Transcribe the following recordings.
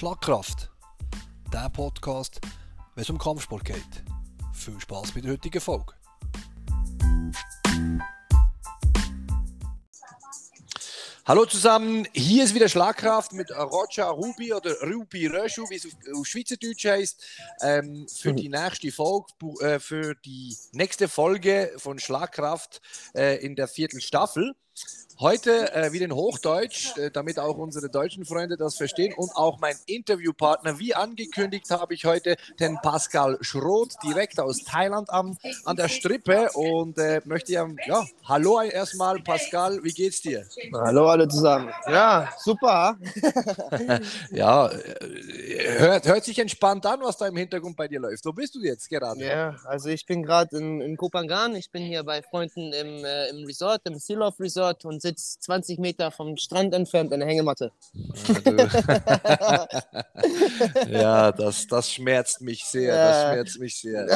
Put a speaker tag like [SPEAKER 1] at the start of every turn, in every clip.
[SPEAKER 1] Schlagkraft, der Podcast, wenn es um Kampfsport geht. Viel Spaß bei der heutigen Folge. Hallo zusammen, hier ist wieder Schlagkraft mit Roger Ruby oder Ruby Röschu, wie es auf, auf Schweizerdeutsch heißt, ähm, für die nächste Folge, äh, für die nächste Folge von Schlagkraft äh, in der vierten Staffel. Heute äh, wieder in Hochdeutsch, äh, damit auch unsere deutschen Freunde das verstehen und auch mein Interviewpartner. Wie angekündigt habe ich heute den Pascal Schroth direkt aus Thailand am, an der Strippe und äh, möchte ja, ja, hallo erstmal Pascal, wie geht's dir?
[SPEAKER 2] Hallo alle zusammen. Ja, super.
[SPEAKER 1] ja, äh, hört, hört sich entspannt an, was da im Hintergrund bei dir läuft. Wo bist du jetzt gerade?
[SPEAKER 2] Ja, also ich bin gerade in, in Kopangan. Ich bin hier bei Freunden im, äh, im Resort, im Seal of Resort und sitze 20 Meter vom Strand entfernt in der Hängematte.
[SPEAKER 1] ja, das, das schmerzt mich sehr. Das schmerzt mich sehr.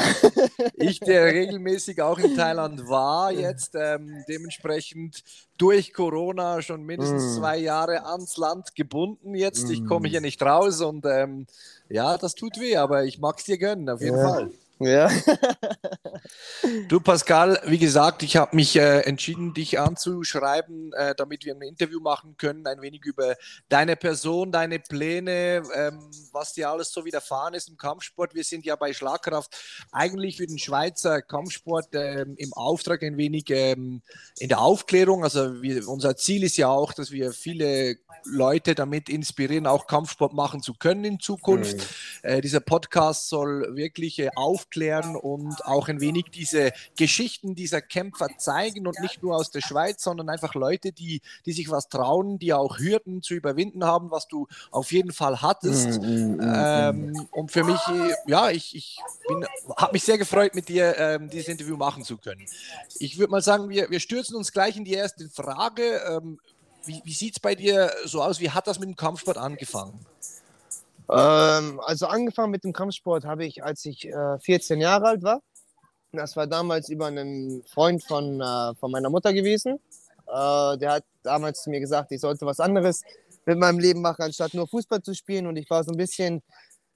[SPEAKER 1] Ich, der regelmäßig auch in Thailand war, jetzt ähm, dementsprechend durch Corona schon mindestens mm. zwei Jahre ans Land gebunden jetzt. Ich komme hier nicht raus und ähm, ja, das tut weh, aber ich mag es dir gönnen, auf jeden ja. Fall.
[SPEAKER 2] Ja.
[SPEAKER 1] du, Pascal, wie gesagt, ich habe mich äh, entschieden, dich anzuschreiben, äh, damit wir ein Interview machen können, ein wenig über deine Person, deine Pläne, ähm, was dir alles so widerfahren ist im Kampfsport. Wir sind ja bei Schlagkraft eigentlich für den Schweizer Kampfsport ähm, im Auftrag ein wenig ähm, in der Aufklärung. Also wir, unser Ziel ist ja auch, dass wir viele Leute damit inspirieren, auch Kampfsport machen zu können in Zukunft. Mhm. Äh, dieser Podcast soll wirklich äh, aufklären und auch ein wenig diese Geschichten dieser Kämpfer zeigen und nicht nur aus der Schweiz, sondern einfach Leute, die, die sich was trauen, die auch Hürden zu überwinden haben, was du auf jeden Fall hattest. Mhm. Ähm, und für mich, äh, ja, ich, ich habe mich sehr gefreut, mit dir ähm, dieses Interview machen zu können. Ich würde mal sagen, wir, wir stürzen uns gleich in die erste Frage. Ähm, wie, wie sieht es bei dir so aus? Wie hat das mit dem Kampfsport angefangen?
[SPEAKER 2] Ähm, also angefangen mit dem Kampfsport habe ich, als ich äh, 14 Jahre alt war. Das war damals über einen Freund von, äh, von meiner Mutter gewesen. Äh, der hat damals zu mir gesagt, ich sollte was anderes mit meinem Leben machen, anstatt nur Fußball zu spielen. Und ich war so ein bisschen,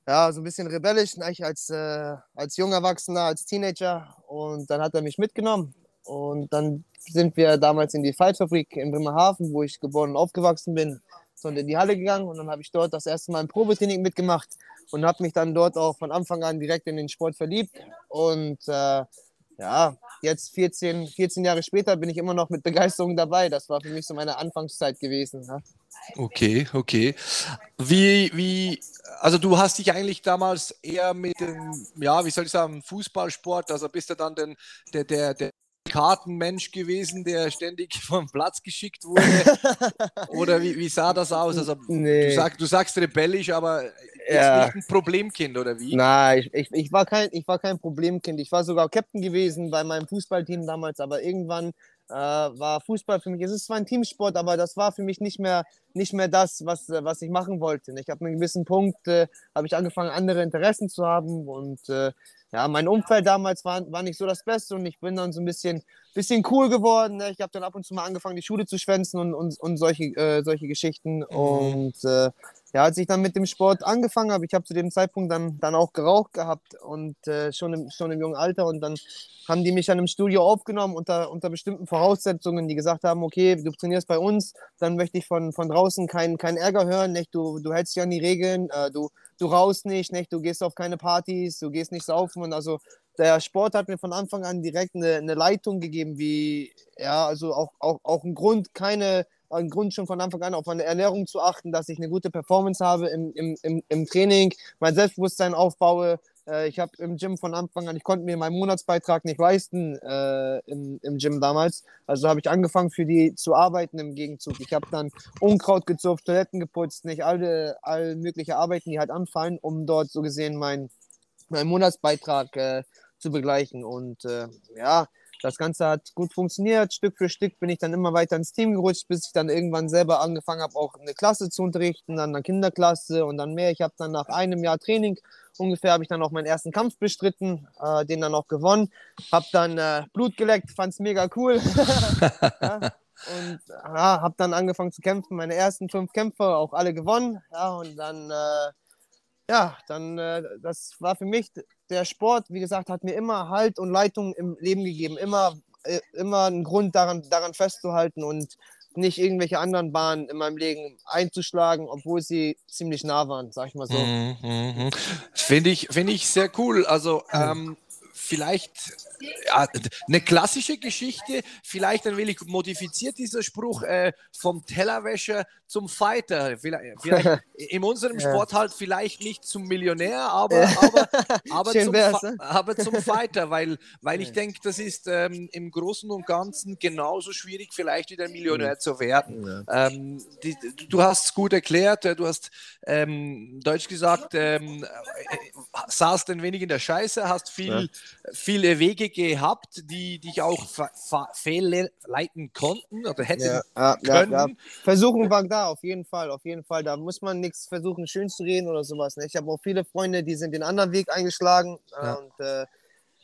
[SPEAKER 2] ja, so ein bisschen rebellisch, als, äh, als junger Erwachsener, als Teenager. Und dann hat er mich mitgenommen. Und dann sind wir damals in die Fightfabrik in Bremerhaven, wo ich geboren und aufgewachsen bin, so in die Halle gegangen und dann habe ich dort das erste Mal ein Probetraining mitgemacht und habe mich dann dort auch von Anfang an direkt in den Sport verliebt. Und äh, ja, jetzt 14, 14 Jahre später bin ich immer noch mit Begeisterung dabei. Das war für mich so meine Anfangszeit gewesen. Ja.
[SPEAKER 1] Okay, okay. Wie, wie, also du hast dich eigentlich damals eher mit dem, ja, wie soll ich sagen, Fußballsport, also bist du dann den, der, der, der Kartenmensch gewesen, der ständig vom Platz geschickt wurde? Oder wie, wie sah das aus? Also, nee. du, sag, du sagst rebellisch, aber ja. nicht ein Problemkind, oder wie?
[SPEAKER 2] Nein, ich, ich, ich, war kein, ich war kein Problemkind. Ich war sogar Captain gewesen bei meinem Fußballteam damals, aber irgendwann äh, war Fußball für mich, es ist zwar ein Teamsport, aber das war für mich nicht mehr, nicht mehr das, was, was ich machen wollte. Ich habe einen gewissen Punkt, äh, habe ich angefangen, andere Interessen zu haben und äh, ja, mein Umfeld damals war, war nicht so das Beste und ich bin dann so ein bisschen, bisschen cool geworden. Ne? Ich habe dann ab und zu mal angefangen, die Schule zu schwänzen und, und, und solche, äh, solche Geschichten. Mhm. Und äh, ja, als ich dann mit dem Sport angefangen habe, ich habe zu dem Zeitpunkt dann, dann auch geraucht gehabt und äh, schon, im, schon im jungen Alter und dann haben die mich dann im Studio aufgenommen unter, unter bestimmten Voraussetzungen, die gesagt haben, okay, du trainierst bei uns, dann möchte ich von, von draußen keinen kein Ärger hören, nicht? Du, du hältst dich an die Regeln, äh, du, du raust nicht, nicht, du gehst auf keine Partys, du gehst nicht saufen und also der Sport hat mir von Anfang an direkt eine, eine Leitung gegeben, wie, ja, also auch, auch, auch ein Grund, keine ein Grund schon von Anfang an auf meine Ernährung zu achten, dass ich eine gute Performance habe im, im, im, im Training, mein Selbstbewusstsein aufbaue. Äh, ich habe im Gym von Anfang an, ich konnte mir meinen Monatsbeitrag nicht leisten äh, im, im Gym damals. Also habe ich angefangen für die zu arbeiten im Gegenzug. Ich habe dann Unkraut gezupft, Toiletten geputzt, nicht alle, alle mögliche Arbeiten, die halt anfallen, um dort so gesehen meinen mein Monatsbeitrag äh, zu begleichen. Und äh, ja, das Ganze hat gut funktioniert. Stück für Stück bin ich dann immer weiter ins Team gerutscht, bis ich dann irgendwann selber angefangen habe, auch eine Klasse zu unterrichten, dann eine Kinderklasse und dann mehr. Ich habe dann nach einem Jahr Training ungefähr habe ich dann auch meinen ersten Kampf bestritten, äh, den dann auch gewonnen. Habe dann äh, Blut geleckt, fand es mega cool. ja. und ja, habe dann angefangen zu kämpfen. Meine ersten fünf Kämpfe auch alle gewonnen. Ja, und dann, äh, ja, dann, äh, das war für mich der Sport, wie gesagt, hat mir immer Halt und Leitung im Leben gegeben. Immer, äh, immer einen Grund daran, daran festzuhalten und nicht irgendwelche anderen Bahnen in meinem Leben einzuschlagen, obwohl sie ziemlich nah waren, sag ich mal so.
[SPEAKER 1] Mhm, mhm. Finde ich, find ich sehr cool. Also, ähm, vielleicht ja, eine klassische Geschichte, vielleicht ein wenig modifiziert dieser Spruch äh, vom Tellerwäscher zum Fighter. Vielleicht, vielleicht in unserem Sport halt vielleicht nicht zum Millionär, aber, aber, aber, zum, ne? aber zum Fighter, weil, weil ich denke, das ist ähm, im Großen und Ganzen genauso schwierig, vielleicht wieder Millionär zu werden. Ähm, die, du hast es gut erklärt, äh, du hast ähm, deutsch gesagt, ähm, äh, saßt ein wenig in der Scheiße, hast viel. Viele Wege gehabt, die dich auch fehlleiten konnten oder hätten ja, ja, können. Ja,
[SPEAKER 2] Versuchen war da, auf jeden Fall, auf jeden Fall. Da muss man nichts versuchen, schön zu reden oder sowas. Ne? Ich habe auch viele Freunde, die sind den anderen Weg eingeschlagen und äh,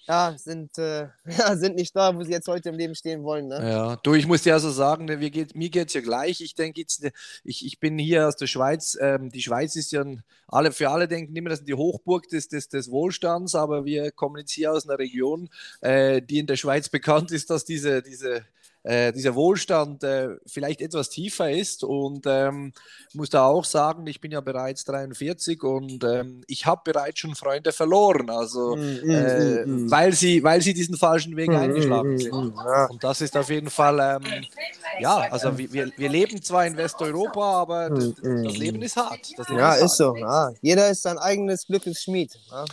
[SPEAKER 2] ja, sind, äh, sind nicht da, wo sie jetzt heute im Leben stehen wollen. Ne?
[SPEAKER 1] Ja, du, ich muss dir also sagen, ne, geht, mir geht es ja gleich. Ich denke jetzt, ne, ich, ich bin hier aus der Schweiz. Ähm, die Schweiz ist ja ein, alle, für alle denken immer, das ist die Hochburg des, des, des Wohlstands, aber wir kommen jetzt hier aus einer Region, äh, die in der Schweiz bekannt ist, dass diese, diese äh, dieser Wohlstand äh, vielleicht etwas tiefer ist. Und ähm, muss da auch sagen, ich bin ja bereits 43 und ähm, ich habe bereits schon Freunde verloren, also mm, äh, mm, mm, weil, sie, weil sie diesen falschen Weg mm, eingeschlagen mm, sind. Mm, ja. Und das ist auf jeden Fall, ähm, ja, also wir, wir leben zwar in Westeuropa, aber das, das Leben ist hart.
[SPEAKER 2] Leben ja, ist, ist so. Ja. Jeder ist sein eigenes Glückes Schmied. Ja.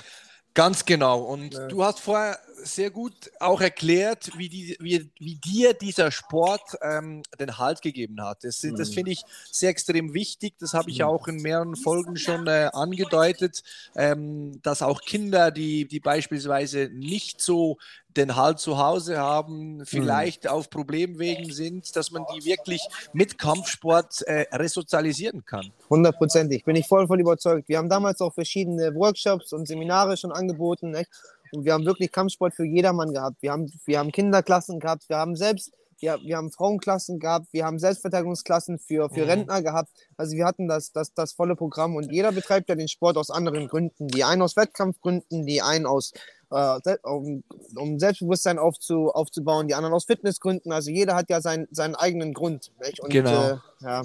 [SPEAKER 1] Ganz genau. Und ja. du hast vorher sehr gut auch erklärt, wie, die, wie, wie dir dieser Sport ähm, den Halt gegeben hat. Das, das mhm. finde ich sehr extrem wichtig. Das habe ich mhm. auch in mehreren Folgen schon äh, angedeutet, ähm, dass auch Kinder, die, die beispielsweise nicht so den Halt zu Hause haben, vielleicht mhm. auf Problemwegen sind, dass man die wirklich mit Kampfsport äh, resozialisieren kann.
[SPEAKER 2] Hundertprozentig, bin ich voll von überzeugt. Wir haben damals auch verschiedene Workshops und Seminare schon angeboten. Nicht? Und wir haben wirklich Kampfsport für jedermann gehabt. Wir haben, wir haben Kinderklassen gehabt, wir haben selbst, wir, wir haben Frauenklassen gehabt, wir haben Selbstverteidigungsklassen für, für mhm. Rentner gehabt. Also wir hatten das, das, das volle Programm und jeder betreibt ja den Sport aus anderen Gründen. Die einen aus Wettkampfgründen, die einen aus äh, um, um, Selbstbewusstsein aufzu, aufzubauen, die anderen aus Fitnessgründen. Also jeder hat ja sein, seinen eigenen Grund.
[SPEAKER 1] Und, genau. Äh, ja.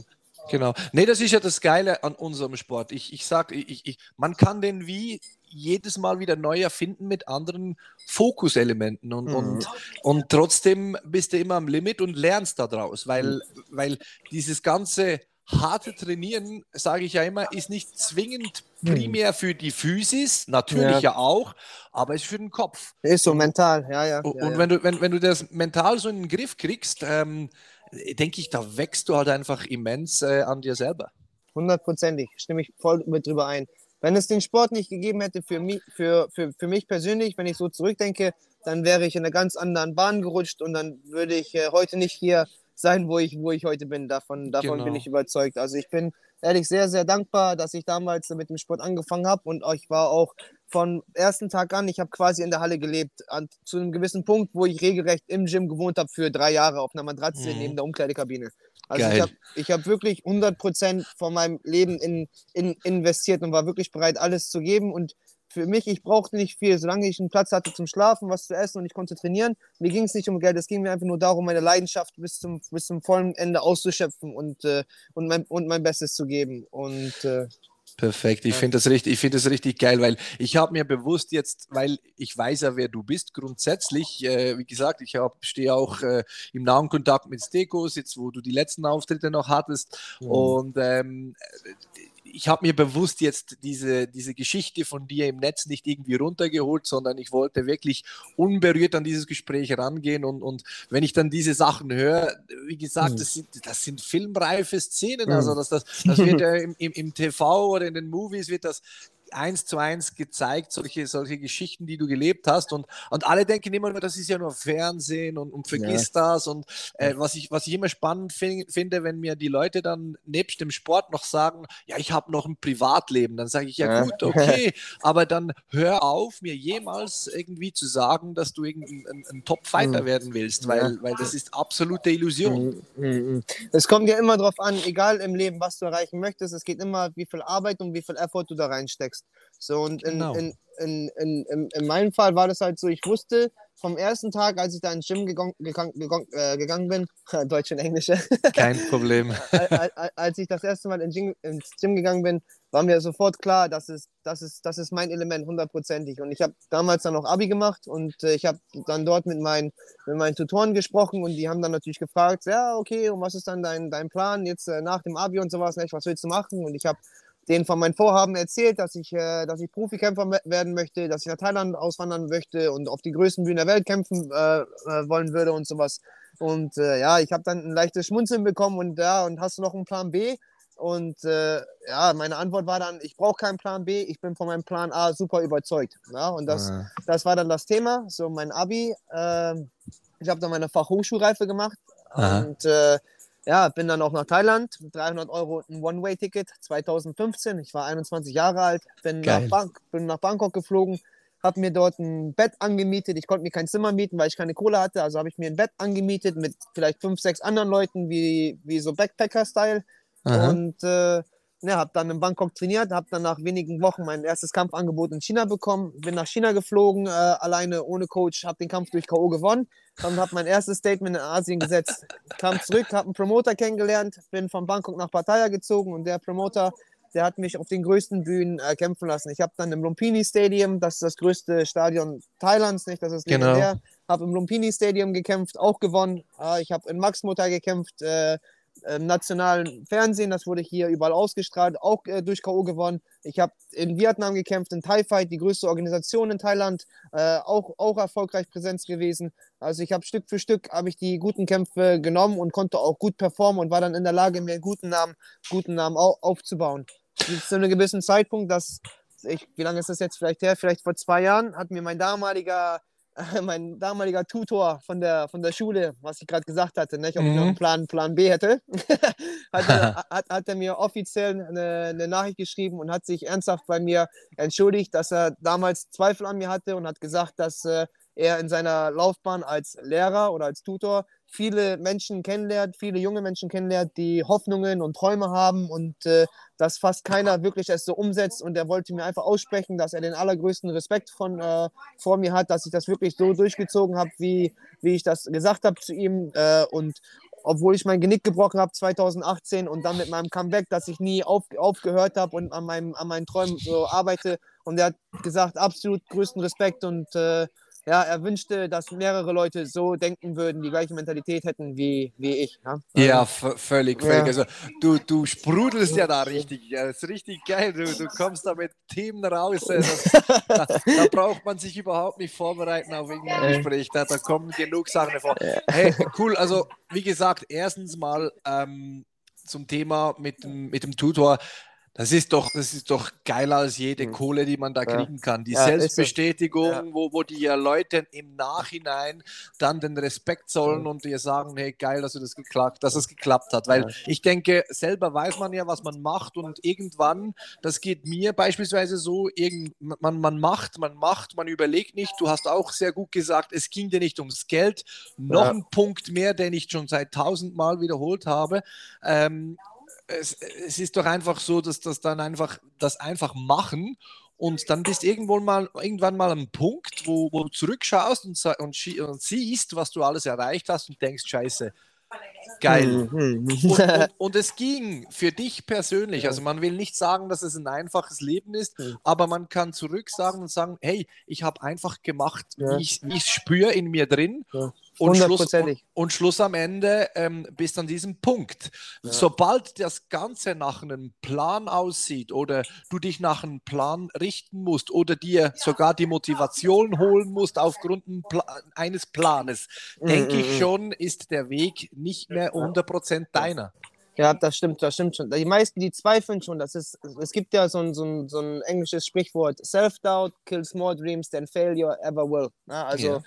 [SPEAKER 1] Genau. Nee, das ist ja das Geile an unserem Sport. Ich, ich sage, ich, ich, man kann den wie jedes Mal wieder neu erfinden mit anderen Fokuselementen und, mhm. und, und trotzdem bist du immer am Limit und lernst daraus, weil, mhm. weil dieses ganze harte Trainieren, sage ich ja immer, ist nicht zwingend mhm. primär für die Physis, natürlich ja, ja auch, aber ist für den Kopf.
[SPEAKER 2] Ist so mental, ja, ja.
[SPEAKER 1] Und
[SPEAKER 2] ja,
[SPEAKER 1] wenn, du, wenn, wenn du das mental so in den Griff kriegst, ähm, denke ich, da wächst du halt einfach immens äh, an dir selber.
[SPEAKER 2] Hundertprozentig, stimme ich voll mit drüber ein. Wenn es den Sport nicht gegeben hätte für mich, für, für, für mich persönlich, wenn ich so zurückdenke, dann wäre ich in einer ganz anderen Bahn gerutscht und dann würde ich äh, heute nicht hier sein, wo ich, wo ich heute bin. Davon, davon genau. bin ich überzeugt. Also ich bin ehrlich sehr, sehr dankbar, dass ich damals mit dem Sport angefangen habe und ich war auch von ersten Tag an, ich habe quasi in der Halle gelebt, an, zu einem gewissen Punkt, wo ich regelrecht im Gym gewohnt habe für drei Jahre auf einer Matratze mhm. neben der Umkleidekabine. Also Geil. ich habe hab wirklich 100% von meinem Leben in, in, investiert und war wirklich bereit, alles zu geben. Und für mich, ich brauchte nicht viel, solange ich einen Platz hatte zum Schlafen, was zu essen und ich konnte trainieren. Mir ging es nicht um Geld, es ging mir einfach nur darum, meine Leidenschaft bis zum, bis zum vollen Ende auszuschöpfen und, äh, und, mein, und mein Bestes zu geben. Und äh,
[SPEAKER 1] Perfekt. Ich finde das richtig, ich finde das richtig geil, weil ich habe mir bewusst jetzt, weil ich weiß ja, wer du bist, grundsätzlich, äh, wie gesagt, ich stehe auch äh, im nahen Kontakt mit Stekos, jetzt wo du die letzten Auftritte noch hattest. Mhm. Und ähm, ich habe mir bewusst jetzt diese, diese Geschichte von dir im Netz nicht irgendwie runtergeholt, sondern ich wollte wirklich unberührt an dieses Gespräch rangehen. Und, und wenn ich dann diese Sachen höre, wie gesagt, mhm. das, sind, das sind filmreife Szenen. Mhm. Also das, das, das wird ja im, im, im TV oder in den Movies wird das eins zu eins gezeigt, solche, solche Geschichten, die du gelebt hast. Und, und alle denken immer nur, das ist ja nur Fernsehen und, und vergiss ja. das. Und äh, was, ich, was ich immer spannend find, finde, wenn mir die Leute dann nebst dem Sport noch sagen, ja, ich habe noch ein Privatleben, dann sage ich, ja, ja, gut, okay, aber dann hör auf, mir jemals irgendwie zu sagen, dass du irgendein ein, ein Top-Fighter mhm. werden willst, weil, ja. weil das ist absolute Illusion.
[SPEAKER 2] Mhm, mhm. Es kommt ja immer darauf an, egal im Leben, was du erreichen möchtest, es geht immer, wie viel Arbeit und wie viel Effort du da reinsteckst. So, und in, genau. in, in, in, in, in meinem Fall war das halt so, ich wusste vom ersten Tag, als ich da ins Gym äh, gegangen bin, Deutsch und Englisch.
[SPEAKER 1] Kein Problem.
[SPEAKER 2] als ich das erste Mal ins Gym, ins Gym gegangen bin, war mir sofort klar, das ist, das ist, das ist mein Element, hundertprozentig. Und ich habe damals dann noch Abi gemacht und äh, ich habe dann dort mit meinen, mit meinen Tutoren gesprochen und die haben dann natürlich gefragt, ja, okay, und was ist dann dein, dein Plan jetzt äh, nach dem Abi und sowas, nicht? was willst du machen? Und ich habe denen von meinen Vorhaben erzählt, dass ich, äh, dass ich Profikämpfer werden möchte, dass ich nach Thailand auswandern möchte und auf die größten Bühnen der Welt kämpfen äh, äh, wollen würde und sowas. Und äh, ja, ich habe dann ein leichtes Schmunzeln bekommen und ja, und hast du noch einen Plan B? Und äh, ja, meine Antwort war dann, ich brauche keinen Plan B, ich bin von meinem Plan A super überzeugt. Ja, und das, ja. das war dann das Thema, so mein Abi. Ähm, ich habe dann meine Fachhochschulreife gemacht Aha. und äh, ja, bin dann auch nach Thailand, 300 Euro ein One-Way-Ticket 2015. Ich war 21 Jahre alt, bin, nach, Bank, bin nach Bangkok geflogen, habe mir dort ein Bett angemietet. Ich konnte mir kein Zimmer mieten, weil ich keine Kohle hatte. Also habe ich mir ein Bett angemietet mit vielleicht fünf, sechs anderen Leuten, wie, wie so Backpacker-Style. Und äh, ja, habe dann in Bangkok trainiert, habe dann nach wenigen Wochen mein erstes Kampfangebot in China bekommen, bin nach China geflogen, äh, alleine ohne Coach, habe den Kampf durch K.O. gewonnen und habe mein erstes Statement in Asien gesetzt. Kam zurück, habe einen Promoter kennengelernt, bin von Bangkok nach Pattaya gezogen und der Promoter, der hat mich auf den größten Bühnen äh, kämpfen lassen. Ich habe dann im Lumpini Stadium, das ist das größte Stadion Thailands, nicht, das ist genau. legendär, genau. habe im Lumpini Stadium gekämpft, auch gewonnen. Äh, ich habe in Max Mutter gekämpft, äh, im nationalen Fernsehen, das wurde hier überall ausgestrahlt, auch äh, durch K.O. gewonnen. Ich habe in Vietnam gekämpft, in Thai Fight, die größte Organisation in Thailand, äh, auch, auch erfolgreich Präsenz gewesen. Also ich habe Stück für Stück habe ich die guten Kämpfe genommen und konnte auch gut performen und war dann in der Lage, mir einen guten Namen, guten Namen au aufzubauen. Zu einem gewissen Zeitpunkt, dass ich, wie lange ist das jetzt vielleicht her? Vielleicht vor zwei Jahren hat mir mein damaliger mein damaliger Tutor von der, von der Schule, was ich gerade gesagt hatte, nicht, ob mhm. ich noch einen mhm. Plan, Plan B hätte, hat, er, hat, hat, er mir offiziell eine, eine, Nachricht geschrieben und hat sich ernsthaft bei mir entschuldigt, dass er damals Zweifel an mir hatte und hat gesagt, dass äh, er in seiner Laufbahn als Lehrer oder als Tutor viele Menschen kennenlernt, viele junge Menschen kennenlernt, die Hoffnungen und Träume haben und äh, dass fast keiner wirklich es so umsetzt. Und er wollte mir einfach aussprechen, dass er den allergrößten Respekt von, äh, vor mir hat, dass ich das wirklich so durchgezogen habe, wie, wie ich das gesagt habe zu ihm. Äh, und obwohl ich mein Genick gebrochen habe 2018 und dann mit meinem Comeback, dass ich nie auf, aufgehört habe und an, meinem, an meinen Träumen so arbeite. Und er hat gesagt, absolut größten Respekt und äh, ja, er wünschte, dass mehrere Leute so denken würden, die gleiche Mentalität hätten wie, wie ich.
[SPEAKER 1] Ja, ja völlig, völlig. Ja. Also, du, du sprudelst ja da richtig. Ja, das ist richtig geil. Du, du kommst da mit Themen raus. Das, da, da, braucht man sich überhaupt nicht vorbereiten auf irgendein Gespräch. Da, da kommen genug Sachen hervor. Hey, cool. Also, wie gesagt, erstens mal ähm, zum Thema mit dem, mit dem Tutor. Das ist doch, das ist doch geiler als jede mhm. Kohle, die man da ja. kriegen kann. Die ja, Selbstbestätigung, ja. wo, wo die Leute im Nachhinein dann den Respekt zollen mhm. und dir sagen, hey, geil, dass du das geklappt, dass es geklappt hat. Weil ich denke, selber weiß man ja, was man macht und irgendwann, das geht mir beispielsweise so, irgend, man, man macht, man macht, man überlegt nicht. Du hast auch sehr gut gesagt, es ging dir nicht ums Geld. Noch ein Punkt mehr, den ich schon seit tausendmal wiederholt habe. Ähm, es, es ist doch einfach so, dass das dann einfach das einfach machen und dann bist irgendwo mal, irgendwann mal am Punkt, wo, wo du zurückschaust und, und, und, siehst, was du alles erreicht hast und denkst, scheiße, geil. Mhm. und, und, und, es ging für dich persönlich, also man will nicht sagen, dass es ein einfaches Leben ist, mhm. aber man kann zurück sagen und sagen, hey, ich habe einfach gemacht, wie ich es spüre in mir drin. Und Schluss, und, und Schluss am Ende ähm, bis an diesem Punkt. Ja. Sobald das Ganze nach einem Plan aussieht oder du dich nach einem Plan richten musst oder dir sogar die Motivation holen musst aufgrund eines Planes, mhm, denke ich mhm, mhm. schon, ist der Weg nicht mehr 100% deiner.
[SPEAKER 2] Ja, das stimmt, das stimmt schon. Die meisten, die zweifeln schon, das ist, es gibt ja so ein, so ein, so ein englisches Sprichwort, Self-doubt kills more dreams than failure ever will. Ja, also, yeah.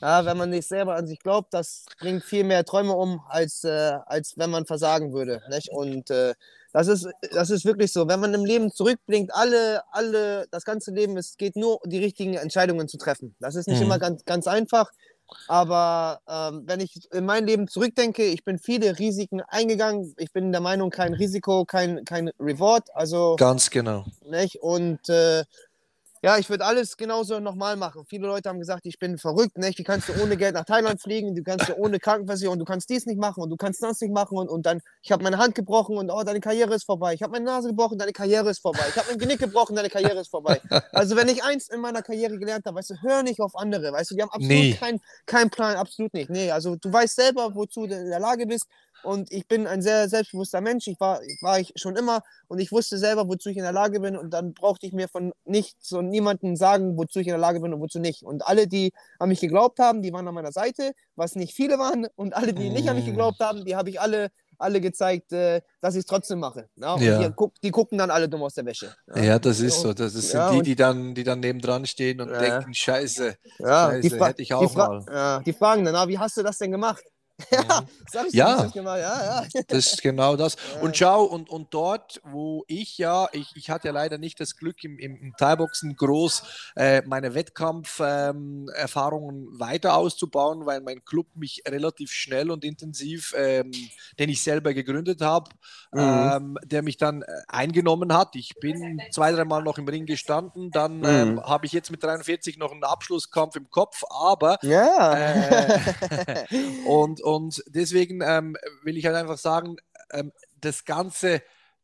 [SPEAKER 2] ja, wenn man nicht selber an sich glaubt, das bringt viel mehr Träume um, als, äh, als wenn man versagen würde. Nicht? Und äh, das ist, das ist wirklich so. Wenn man im Leben zurückblinkt, alle, alle, das ganze Leben, es geht nur, die richtigen Entscheidungen zu treffen. Das ist nicht mhm. immer ganz, ganz einfach. Aber ähm, wenn ich in mein Leben zurückdenke, ich bin viele Risiken eingegangen. Ich bin der Meinung, kein Risiko, kein, kein Reward. Also,
[SPEAKER 1] Ganz genau.
[SPEAKER 2] Nicht? Und äh, ja, ich würde alles genauso nochmal machen. Viele Leute haben gesagt, ich bin verrückt. Nicht? Wie kannst du ohne Geld nach Thailand fliegen? Du kannst du ohne Krankenversicherung, du kannst dies nicht machen und du kannst das nicht machen. Und, und dann, ich habe meine Hand gebrochen und oh, deine Karriere ist vorbei. Ich habe meine Nase gebrochen, deine Karriere ist vorbei. Ich habe mein Genick gebrochen, deine Karriere ist vorbei. Also wenn ich eins in meiner Karriere gelernt habe, weißt du, hör nicht auf andere. Weißt du, die haben absolut nee. keinen kein Plan, absolut nicht. Nee, also du weißt selber, wozu du in der Lage bist und ich bin ein sehr selbstbewusster Mensch. Ich war, war ich schon immer und ich wusste selber, wozu ich in der Lage bin und dann brauchte ich mir von nichts und niemandem sagen, wozu ich in der Lage bin und wozu nicht. Und alle, die an mich geglaubt haben, die waren an meiner Seite, was nicht viele waren und alle, die nicht an mich geglaubt haben, die habe ich alle alle gezeigt, äh, dass ich es trotzdem mache. Ja? Und ja. Die, die, gucken dann alle dumm aus der Wäsche.
[SPEAKER 1] Ja, ja das ist so. Das sind ja, die, die dann, die dann nebendran stehen und denken, Scheiße, Scheiße, hätte ich auch
[SPEAKER 2] mal. die fragen dann, ah, wie hast du das denn gemacht?
[SPEAKER 1] Ja, das ich ja, das ja, ja. Das ist genau das. Und schau, und, und dort, wo ich ja, ich, ich hatte ja leider nicht das Glück, im, im, im Thai-Boxen groß äh, meine Wettkampferfahrungen ähm, weiter auszubauen, weil mein Club mich relativ schnell und intensiv, ähm, den ich selber gegründet habe, mhm. ähm, der mich dann äh, eingenommen hat. Ich bin zwei, dreimal noch im Ring gestanden, dann ähm, mhm. habe ich jetzt mit 43 noch einen Abschlusskampf im Kopf, aber
[SPEAKER 2] ja.
[SPEAKER 1] Äh, und und deswegen ähm, will ich halt einfach sagen, ähm, das Ganze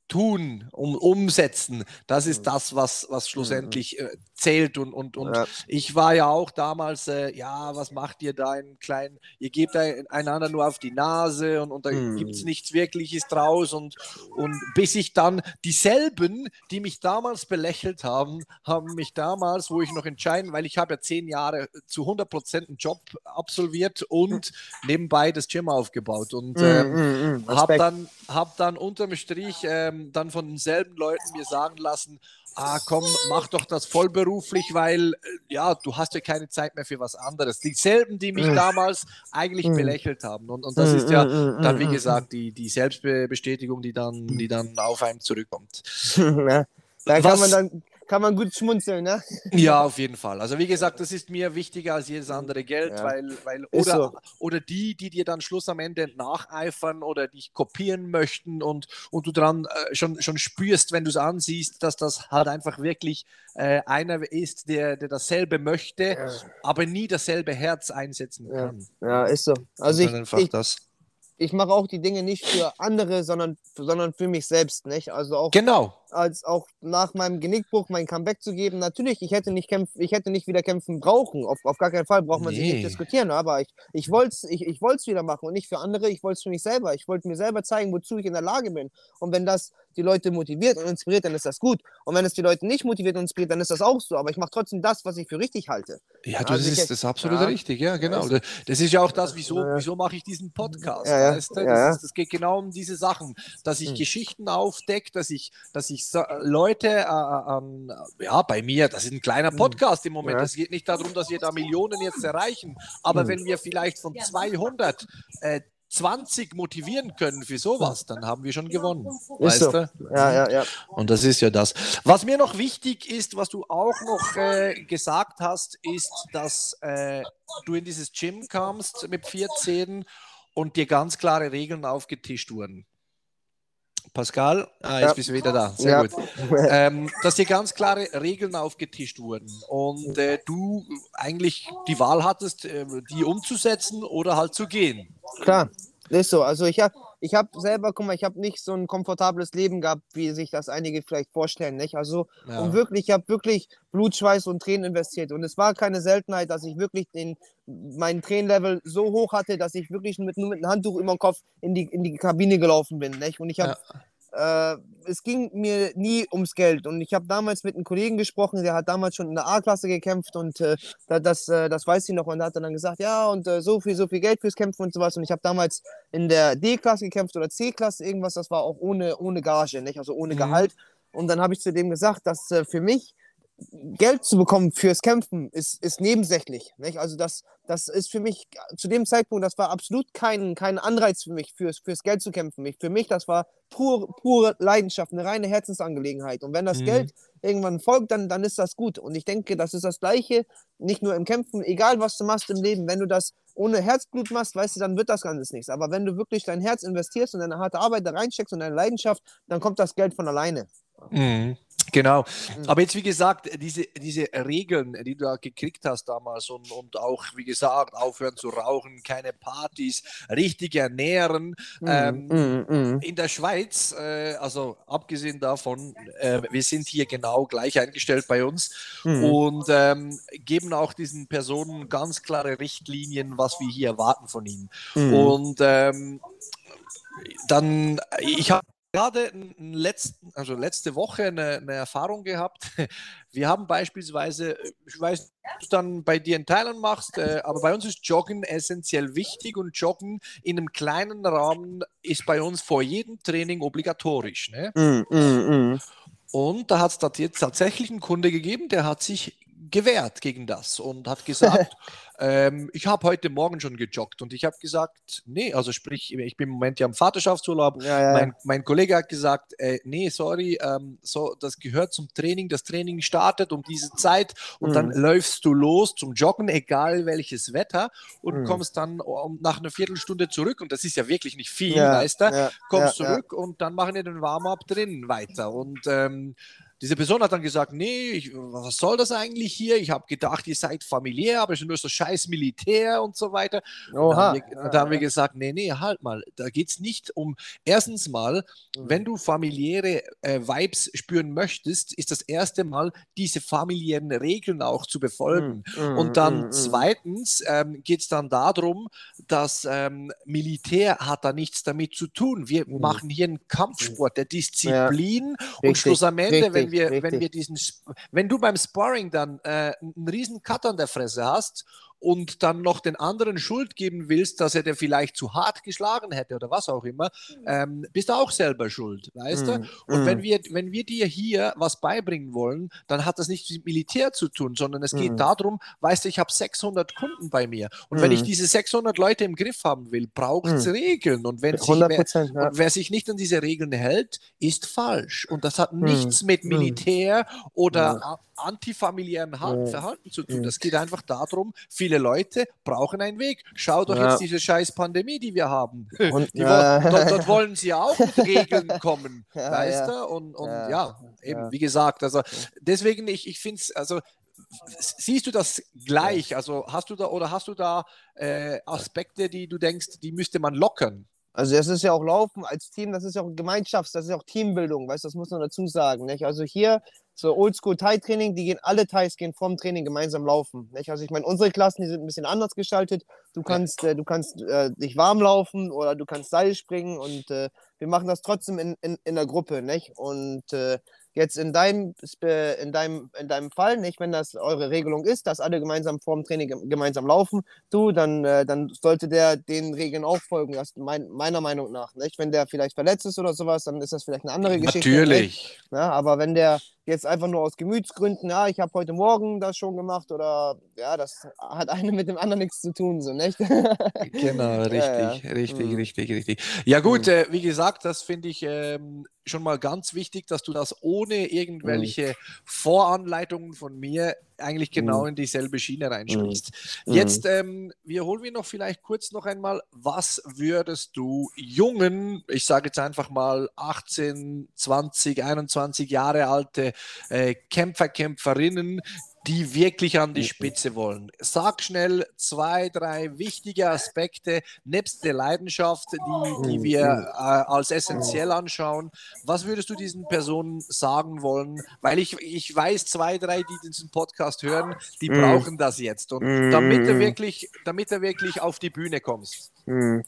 [SPEAKER 1] tun, um umsetzen, das ist das, was, was schlussendlich äh, zählt. Und, und, und ja. ich war ja auch damals, äh, ja, was macht ihr da in kleinen, ihr gebt einander nur auf die Nase und, und da hm. gibt es nichts Wirkliches draus. Und, und bis ich dann dieselben, die mich damals belächelt haben, haben mich damals, wo ich noch entscheiden, weil ich habe ja zehn Jahre zu 100 Prozent einen Job absolviert und nebenbei das Gym aufgebaut und hm, ähm, mm, mm, habe dann, hab dann unterm Strich ähm, dann von denselben Leuten mir sagen lassen, ah komm, mach doch das vollberuflich, weil äh, ja, du hast ja keine Zeit mehr für was anderes. Dieselben, die mich mm. damals eigentlich mm. belächelt haben. Und, und das ist ja dann, wie gesagt, die, die Selbstbestätigung, die dann, die dann auf einen zurückkommt.
[SPEAKER 2] Ja, da kann was, man dann kann man gut schmunzeln, ne?
[SPEAKER 1] Ja, auf jeden Fall. Also wie gesagt, das ist mir wichtiger als jedes andere Geld, ja. weil, weil oder, so. oder die, die dir dann Schluss am Ende nacheifern oder dich kopieren möchten und, und du dran äh, schon, schon spürst, wenn du es ansiehst, dass das halt einfach wirklich äh, einer ist, der, der dasselbe möchte, ja. aber nie dasselbe Herz einsetzen kann.
[SPEAKER 2] Ja, ja ist so. Also ich, ich, das ich mache auch die Dinge nicht für andere, sondern, sondern für mich selbst, nicht? Also auch
[SPEAKER 1] genau
[SPEAKER 2] als auch nach meinem Genickbruch mein Comeback zu geben. Natürlich, ich hätte nicht kämpfen, ich hätte nicht wieder kämpfen brauchen. Auf, auf gar keinen Fall braucht man nee. sich nicht diskutieren. Aber ich, ich wollte es ich, ich wieder machen und nicht für andere. Ich wollte es für mich selber. Ich wollte mir selber zeigen, wozu ich in der Lage bin. Und wenn das die Leute motiviert und inspiriert, dann ist das gut. Und wenn es die Leute nicht motiviert und inspiriert, dann ist das auch so. Aber ich mache trotzdem das, was ich für richtig halte.
[SPEAKER 1] Ja, du, also das, ist, das ist absolut ja, richtig. Ja, genau. Das ist ja auch das, wieso, wieso mache ich diesen Podcast.
[SPEAKER 2] Ja, ja. Weißt du?
[SPEAKER 1] das, ist, das, geht genau um diese Sachen, dass ich hm. Geschichten aufdecke, dass ich, dass ich Leute Leute, äh, äh, ja, bei mir, das ist ein kleiner hm. Podcast im Moment. Es ja. geht nicht darum, dass wir da Millionen jetzt erreichen, aber mhm. wenn wir vielleicht von 200 äh, 20 motivieren können für sowas, dann haben wir schon gewonnen. Weißt so. du?
[SPEAKER 2] Ja, ja, ja.
[SPEAKER 1] Und das ist ja das. Was mir noch wichtig ist, was du auch noch äh, gesagt hast, ist, dass äh, du in dieses Gym kamst mit 14 und dir ganz klare Regeln aufgetischt wurden. Pascal, ah, jetzt ja. bist du wieder da. Sehr ja. gut. Ähm, dass dir ganz klare Regeln aufgetischt wurden und äh, du eigentlich die Wahl hattest, äh, die umzusetzen oder halt zu gehen.
[SPEAKER 2] Klar, ist so. Also ich habe ich habe selber, guck mal, ich habe nicht so ein komfortables Leben gehabt, wie sich das einige vielleicht vorstellen, nicht? Also ja. und wirklich, ich habe wirklich Blut, Schweiß und Tränen investiert und es war keine Seltenheit, dass ich wirklich den meinen Tränenlevel so hoch hatte, dass ich wirklich mit nur mit einem Handtuch über dem Kopf in die in die Kabine gelaufen bin, nicht? Und ich habe ja äh, es ging mir nie ums Geld. Und ich habe damals mit einem Kollegen gesprochen, der hat damals schon in der A-Klasse gekämpft und äh, das, äh, das weiß ich noch. Und da hat er dann gesagt, ja, und äh, so viel, so viel Geld fürs Kämpfen und sowas. Und ich habe damals in der D-Klasse gekämpft oder C-Klasse, irgendwas, das war auch ohne, ohne Gage, nicht? also ohne mhm. Gehalt. Und dann habe ich zu dem gesagt, dass äh, für mich Geld zu bekommen fürs Kämpfen ist, ist nebensächlich. Nicht? Also das, das ist für mich zu dem Zeitpunkt, das war absolut kein, kein Anreiz für mich, fürs, fürs Geld zu kämpfen. für mich, das war pur, pure Leidenschaft, eine reine Herzensangelegenheit. Und wenn das mhm. Geld irgendwann folgt, dann, dann ist das gut. Und ich denke, das ist das Gleiche, nicht nur im Kämpfen, egal was du machst im Leben, wenn du das ohne Herzblut machst, weißt du, dann wird das Ganze nichts. Aber wenn du wirklich dein Herz investierst und deine harte Arbeit da reinsteckst und deine Leidenschaft, dann kommt das Geld von alleine.
[SPEAKER 1] Mhm. Genau. Mhm. Aber jetzt, wie gesagt, diese, diese Regeln, die du da gekriegt hast damals und, und auch, wie gesagt, aufhören zu rauchen, keine Partys, richtig ernähren. Mm, ähm, mm, mm. In der Schweiz, äh, also abgesehen davon, äh, wir sind hier genau gleich eingestellt bei uns mhm. und ähm, geben auch diesen Personen ganz klare Richtlinien, was wir hier erwarten von ihnen. Mhm. Und ähm, dann, ich habe gerade letzten, also letzte Woche eine, eine, Erfahrung gehabt. Wir haben beispielsweise, ich weiß, du dann bei dir in Thailand machst, äh, aber bei uns ist Joggen essentiell wichtig und Joggen in einem kleinen Rahmen ist bei uns vor jedem Training obligatorisch. Ne? Mm, mm, mm. Und da hat es jetzt tatsächlich einen Kunde gegeben, der hat sich gewehrt gegen das und hat gesagt, ähm, ich habe heute Morgen schon gejoggt und ich habe gesagt, nee, also sprich, ich bin im Moment ja im Vaterschaftsurlaub. Ja, ja. Mein, mein, Kollege hat gesagt, äh, nee, sorry, ähm, so, das gehört zum Training. Das Training startet um diese Zeit und mhm. dann läufst du los zum Joggen, egal welches Wetter, und mhm. kommst dann nach einer Viertelstunde zurück. Und das ist ja wirklich nicht viel, ja, weißt du? Kommst zurück und dann machen wir den Warm-up drinnen weiter. Und ähm, diese Person hat dann gesagt, nee, ich, was soll das eigentlich hier? Ich habe gedacht, ihr seid familiär, aber ist nur so scheiß Militär und so weiter. Oha. Da haben wir, da haben wir gesagt, nee, nee, halt mal, da geht es nicht um, erstens mal, mhm. wenn du familiäre äh, Vibes spüren möchtest, ist das erste Mal, diese familiären Regeln auch zu befolgen. Mhm und dann mhm. zweitens ähm, geht es dann darum, dass ähm, Militär hat da nichts damit zu tun. Wir machen hier einen Kampfsport der Disziplin ja. und schlussendlich, wenn wir wir, wenn wir diesen, wenn du beim Sparring dann äh, einen riesen Cut an der Fresse hast und dann noch den anderen Schuld geben willst, dass er dir vielleicht zu hart geschlagen hätte oder was auch immer, ähm, bist du auch selber schuld, weißt mm, du? Und mm. wenn, wir, wenn wir dir hier was beibringen wollen, dann hat das nichts mit Militär zu tun, sondern es geht mm. darum, weißt du, ich habe 600 Kunden bei mir und wenn ich diese 600 Leute im Griff haben will, braucht es. Regeln und, wenn sich wer, ja. und wer sich nicht an diese Regeln hält, ist falsch und das hat nichts mit Militär oder antifamiliären Verhalten zu tun. Das geht einfach darum, viele Leute brauchen einen Weg. Schau doch ja. jetzt diese scheiß Pandemie, die wir haben. Und, die, äh, dort, dort, wollen sie auch mit Regeln kommen, ja, weißt du? Und, und ja, eben, wie gesagt, also deswegen, ich, ich finde es, also siehst du das gleich? Also hast du da oder hast du da äh, Aspekte, die du denkst, die müsste man lockern?
[SPEAKER 2] Also es ist ja auch Laufen als Team, das ist ja auch Gemeinschafts-, das ist ja auch Teambildung, weißt du, das muss man dazu sagen. Nicht? Also hier so Oldschool-Thai-Training, die gehen, alle Thais gehen vorm Training gemeinsam laufen. Nicht? Also ich meine, unsere Klassen, die sind ein bisschen anders gestaltet. Du kannst, äh, du kannst äh, dich warm laufen oder du kannst Seil springen und äh, wir machen das trotzdem in, in, in der Gruppe. Nicht? Und äh, Jetzt in deinem, in deinem, in deinem Fall, nicht, wenn das eure Regelung ist, dass alle gemeinsam vor dem Training gemeinsam laufen, du, dann, äh, dann sollte der den Regeln auch folgen, das mein, meiner Meinung nach. Nicht? Wenn der vielleicht verletzt ist oder sowas, dann ist das vielleicht eine andere Geschichte.
[SPEAKER 1] Natürlich.
[SPEAKER 2] Ja, aber wenn der jetzt einfach nur aus Gemütsgründen, ja, ich habe heute Morgen das schon gemacht oder ja, das hat eine mit dem anderen nichts zu tun, so, nicht?
[SPEAKER 1] genau, richtig, ja, ja. richtig, mhm. richtig, richtig. Ja, gut, mhm. äh, wie gesagt, das finde ich ähm, schon mal ganz wichtig, dass du das ohne irgendwelche mhm. Voranleitungen von mir eigentlich genau mhm. in dieselbe Schiene reinsprichst. Mhm. mhm. Jetzt ähm, wiederholen wir noch vielleicht kurz noch einmal, was würdest du jungen, ich sage jetzt einfach mal 18, 20, 21 Jahre alte äh, Kämpfer, Kämpferinnen, die wirklich an die Spitze wollen. Sag schnell zwei, drei wichtige Aspekte, nebst der Leidenschaft, die, die wir äh, als essentiell anschauen. Was würdest du diesen Personen sagen wollen? Weil ich, ich weiß, zwei, drei, die diesen Podcast hören, die mm. brauchen das jetzt. Und mm. damit er wirklich, damit er wirklich auf die Bühne kommst.
[SPEAKER 2] Mm.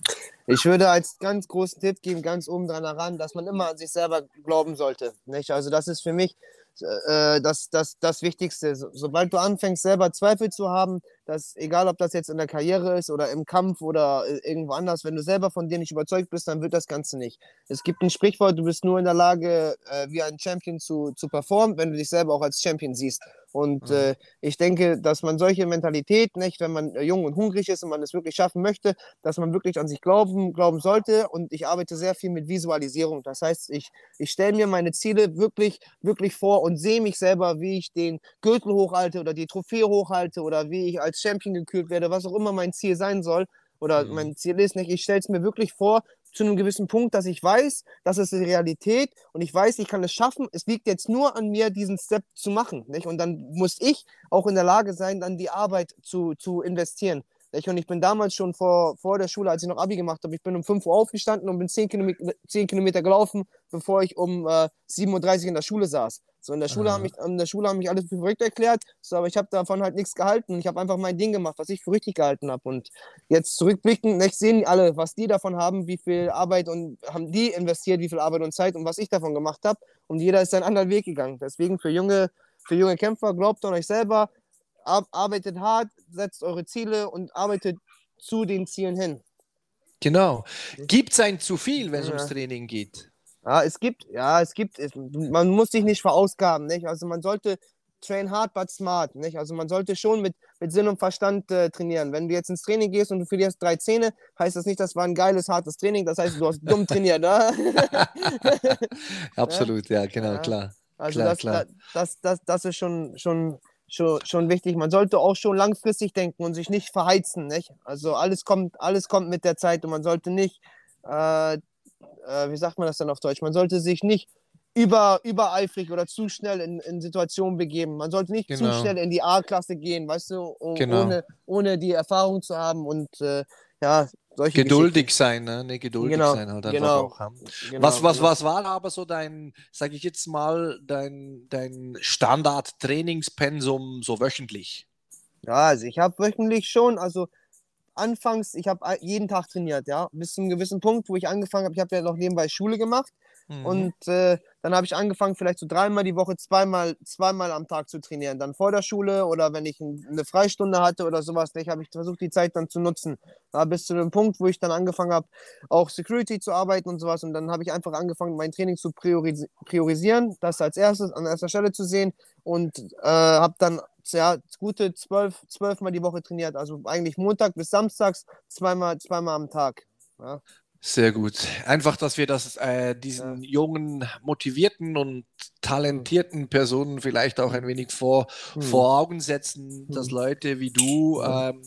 [SPEAKER 2] Ich würde als ganz großen Tipp geben, ganz oben dran heran, dass man immer an sich selber glauben sollte. Nicht? Also das ist für mich äh, das, das, das Wichtigste. So, sobald du anfängst, selber Zweifel zu haben, dass egal ob das jetzt in der Karriere ist oder im Kampf oder äh, irgendwo anders, wenn du selber von dir nicht überzeugt bist, dann wird das Ganze nicht. Es gibt ein Sprichwort, du bist nur in der Lage, äh, wie ein Champion zu, zu performen, wenn du dich selber auch als Champion siehst. Und mhm. äh, ich denke, dass man solche Mentalität, nicht, wenn man äh, jung und hungrig ist und man es wirklich schaffen möchte, dass man wirklich an sich glauben, glauben sollte. Und ich arbeite sehr viel mit Visualisierung. Das heißt, ich, ich stelle mir meine Ziele wirklich, wirklich vor und sehe mich selber, wie ich den Gürtel hochhalte oder die Trophäe hochhalte oder wie ich als Champion gekühlt werde, was auch immer mein Ziel sein soll oder mhm. mein Ziel ist. Nicht? Ich stelle es mir wirklich vor, zu einem gewissen Punkt, dass ich weiß, das ist die Realität und ich weiß, ich kann es schaffen. Es liegt jetzt nur an mir, diesen Step zu machen. Nicht? Und dann muss ich auch in der Lage sein, dann die Arbeit zu, zu investieren. Nicht? Und ich bin damals schon vor, vor der Schule, als ich noch Abi gemacht habe, ich bin um 5 Uhr aufgestanden und bin 10 Kilometer, 10 Kilometer gelaufen, bevor ich um äh, 7.30 Uhr in der Schule saß. So in der Schule haben mich, in der Schule haben mich alles für verrückt erklärt, so, aber ich habe davon halt nichts gehalten. Ich habe einfach mein Ding gemacht, was ich für richtig gehalten habe. Und jetzt zurückblicken, nicht sehen alle, was die davon haben, wie viel Arbeit und haben die investiert, wie viel Arbeit und Zeit und was ich davon gemacht habe. Und jeder ist seinen anderen Weg gegangen. Deswegen für junge, für junge Kämpfer, glaubt an euch selber, arbeitet hart, setzt eure Ziele und arbeitet zu den Zielen hin.
[SPEAKER 1] Genau. Gibt es ein zu viel, wenn es ja. ums Training geht?
[SPEAKER 2] Ja, es gibt, ja, es gibt, es, man muss sich nicht verausgaben, nicht? Also man sollte train hard but smart, nicht? Also man sollte schon mit, mit Sinn und Verstand äh, trainieren. Wenn du jetzt ins Training gehst und du verlierst drei Zähne, heißt das nicht, das war ein geiles, hartes Training, das heißt, du hast dumm trainiert, ne?
[SPEAKER 1] Absolut, ja, genau, ja. klar.
[SPEAKER 2] Also
[SPEAKER 1] klar,
[SPEAKER 2] das,
[SPEAKER 1] klar.
[SPEAKER 2] Das, das, das ist schon, schon, schon, schon wichtig. Man sollte auch schon langfristig denken und sich nicht verheizen, nicht? Also alles kommt, alles kommt mit der Zeit und man sollte nicht äh, äh, wie sagt man das dann auf Deutsch? Man sollte sich nicht über, übereifrig oder zu schnell in, in Situationen begeben. Man sollte nicht genau. zu schnell in die A-Klasse gehen, weißt du, um, genau. ohne, ohne die Erfahrung zu haben und äh, ja,
[SPEAKER 1] solche Geduldig sein, ne? Nee, geduldig genau. sein halt einfach genau. auch. Haben. Genau, was, was, genau. was war aber so dein, sag ich jetzt mal, dein, dein Standard-Trainingspensum so wöchentlich?
[SPEAKER 2] Ja, also ich habe wöchentlich schon, also anfangs, ich habe jeden Tag trainiert, ja, bis zu einem gewissen Punkt, wo ich angefangen habe, ich habe ja noch nebenbei Schule gemacht mhm. und äh, dann habe ich angefangen, vielleicht so dreimal die Woche, zweimal, zweimal am Tag zu trainieren. Dann vor der Schule oder wenn ich eine Freistunde hatte oder sowas, ich habe ich versucht, die Zeit dann zu nutzen. Ja, bis zu dem Punkt, wo ich dann angefangen habe, auch Security zu arbeiten und sowas. Und dann habe ich einfach angefangen, mein Training zu prioris priorisieren, das als erstes an erster Stelle zu sehen und äh, habe dann ja, gute zwölf, zwölf Mal die Woche trainiert. Also eigentlich Montag bis Samstags zweimal, zweimal am Tag. Ja.
[SPEAKER 1] Sehr gut. Einfach, dass wir das äh, diesen ja. jungen, motivierten und talentierten Personen vielleicht auch ein wenig vor, hm. vor Augen setzen, dass hm. Leute wie du ähm,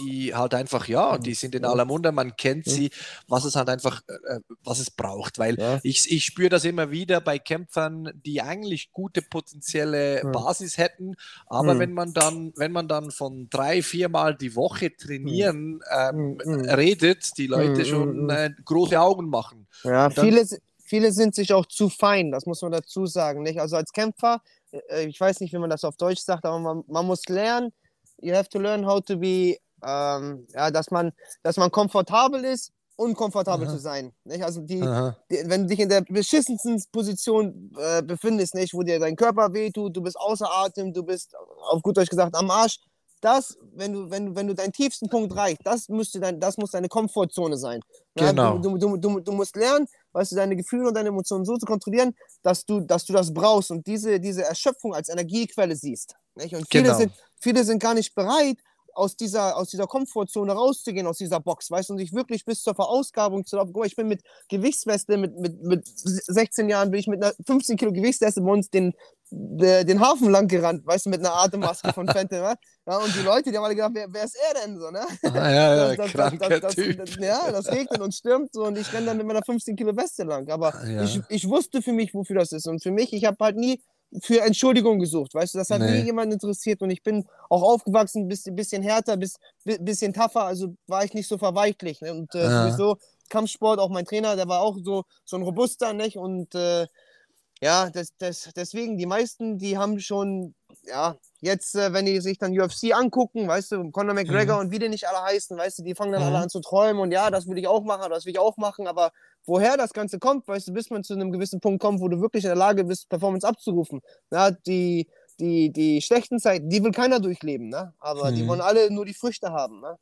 [SPEAKER 1] die halt einfach, ja, die sind in aller Munde, man kennt sie, was es halt einfach, äh, äh, was es braucht. Weil ja. ich, ich spüre das immer wieder bei Kämpfern, die eigentlich gute potenzielle ja. Basis hätten, aber mhm. wenn man dann, wenn man dann von drei, viermal die Woche trainieren ähm, mhm. redet, die Leute schon äh, große Augen machen.
[SPEAKER 2] Ja, dann, viele, viele sind sich auch zu fein, das muss man dazu sagen. Nicht? Also als Kämpfer, äh, ich weiß nicht, wie man das auf Deutsch sagt, aber man, man muss lernen, you have to learn how to be ähm, ja, dass man, dass man komfortabel ist, unkomfortabel Aha. zu sein. Nicht? Also die, die, wenn du dich in der beschissensten Position äh, befindest, nicht, wo dir dein Körper wehtut, du bist außer Atem, du bist auf gut Deutsch gesagt am Arsch, das, wenn du, wenn du, wenn du deinen tiefsten Punkt reichst, das müsste dein, das muss deine Komfortzone sein.
[SPEAKER 1] Genau.
[SPEAKER 2] Du, du, du, du, musst lernen, weißt du, deine Gefühle und deine Emotionen so zu kontrollieren, dass du, dass du das brauchst und diese, diese Erschöpfung als Energiequelle siehst. Nicht? Und viele, genau. sind, viele sind gar nicht bereit, aus dieser, aus dieser Komfortzone rauszugehen, aus dieser Box, weißt du, und sich wirklich bis zur Verausgabung zu laufen. Ich bin mit Gewichtsweste, mit, mit, mit 16 Jahren bin ich mit einer 15 Kilo Gewichtsweste bei uns den, den Hafen lang gerannt, weißt du, mit einer Atemmaske von Fenton, ja, und die Leute, die haben alle gedacht, wer, wer ist er denn so, ne?
[SPEAKER 1] Ah, ja, ja, das, kranker das, Typ.
[SPEAKER 2] Das, ja, das regnet und stürmt so und ich renne dann mit meiner 15 Kilo Weste lang, aber ja. ich, ich wusste für mich, wofür das ist und für mich, ich habe halt nie für Entschuldigung gesucht, weißt du, das hat nee. nie jemand interessiert und ich bin auch aufgewachsen, ein bisschen, bisschen härter, bis, bisschen tougher, also war ich nicht so verweichlich ne? und äh, ja. sowieso Kampfsport, auch mein Trainer, der war auch so, so ein robuster, nicht? Und äh, ja, das, das, deswegen, die meisten, die haben schon, ja, jetzt, äh, wenn die sich dann UFC angucken, weißt du, Conor McGregor mhm. und wie die nicht alle heißen, weißt du, die fangen dann mhm. alle an zu träumen und ja, das will ich auch machen, das will ich auch machen, aber woher das Ganze kommt, weißt du, bis man zu einem gewissen Punkt kommt, wo du wirklich in der Lage bist, Performance abzurufen. Ja, die, die, die schlechten Zeiten, die will keiner durchleben, ne? aber mhm. die wollen alle nur die Früchte haben. Ne?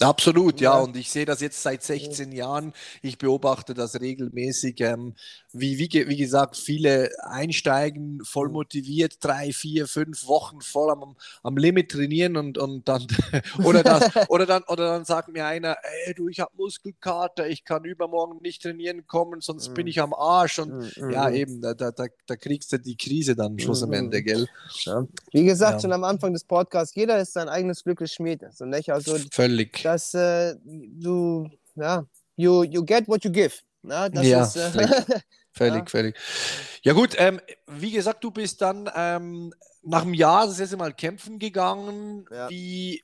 [SPEAKER 1] Absolut, ja. Und ich sehe das jetzt seit 16 Jahren. Ich beobachte das regelmäßig. Ähm, wie, wie, wie gesagt, viele einsteigen, voll motiviert, drei, vier, fünf Wochen voll am, am Limit trainieren und, und dann oder das, oder dann oder dann sagt mir einer, ey du, ich habe Muskelkater, ich kann übermorgen nicht trainieren kommen, sonst mhm. bin ich am Arsch. Und mhm. ja, eben, da, da, da kriegst du die Krise dann Schluss am Ende, mhm. gell?
[SPEAKER 2] Ja. Wie gesagt, ja. schon am Anfang des Podcasts, jeder ist sein eigenes Glückes Schmied. Also, nicht? also
[SPEAKER 1] Völlig
[SPEAKER 2] dass äh, du, ja, you, you get what you give. Na, das
[SPEAKER 1] ja, ist, äh, völlig, ja. völlig. Ja gut, ähm, wie gesagt, du bist dann ähm, nach einem Jahr das erste Mal kämpfen gegangen. Ja. Wie,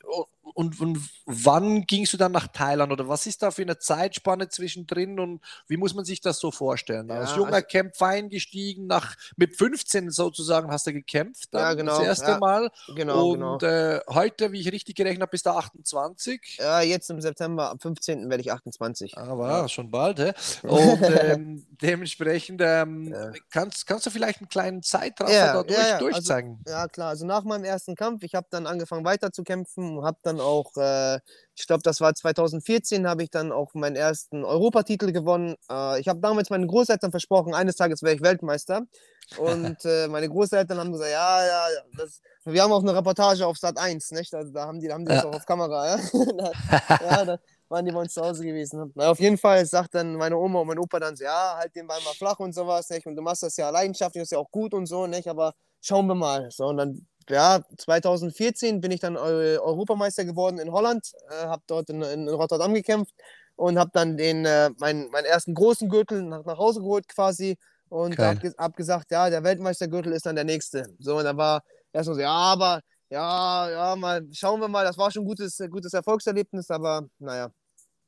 [SPEAKER 1] und, und wann gingst du dann nach Thailand oder was ist da für eine Zeitspanne zwischendrin und wie muss man sich das so vorstellen? Ja, Als junger also, Kämpfer eingestiegen, nach, mit 15 sozusagen hast du gekämpft, dann ja, genau, das erste ja, Mal. Genau, und genau. Äh, heute, wie ich richtig gerechnet habe, bist du 28.
[SPEAKER 2] Ja, jetzt im September, am 15. werde ich 28.
[SPEAKER 1] Aber ah, schon bald, hä? Und ähm, dementsprechend ähm, kannst, kannst du vielleicht einen kleinen Zeitraffer ja, dadurch also durchzeigen?
[SPEAKER 2] Also, ja, klar. Also nach meinem ersten Kampf, ich habe dann angefangen weiter zu kämpfen, habe dann auch, äh, ich glaube, das war 2014, habe ich dann auch meinen ersten Europatitel gewonnen. Äh, ich habe damals meinen Großeltern versprochen, eines Tages wäre ich Weltmeister. Und äh, meine Großeltern haben gesagt, ja, ja, das, wir haben auch eine Reportage auf Sat 1, nicht? Also, da haben die, da haben die das auch auf Kamera, ja. ja da waren die bei uns zu Hause gewesen. Na, auf jeden Fall sagt dann meine Oma und mein Opa dann so, ja, halt den Ball mal flach und sowas, nicht? Und du machst das ja leidenschaftlich, das ist ja auch gut und so, nicht? Aber schauen wir mal. So, und dann ja, 2014 bin ich dann Europameister geworden in Holland, äh, habe dort in, in, Rotterdam gekämpft und habe dann den, äh, meinen, meinen ersten großen Gürtel nach, nach Hause geholt quasi und habe hab gesagt, ja, der Weltmeistergürtel ist dann der nächste. So, und da war erstmal so, ja, aber ja, ja, mal schauen wir mal, das war schon ein gutes, gutes Erfolgserlebnis, aber naja.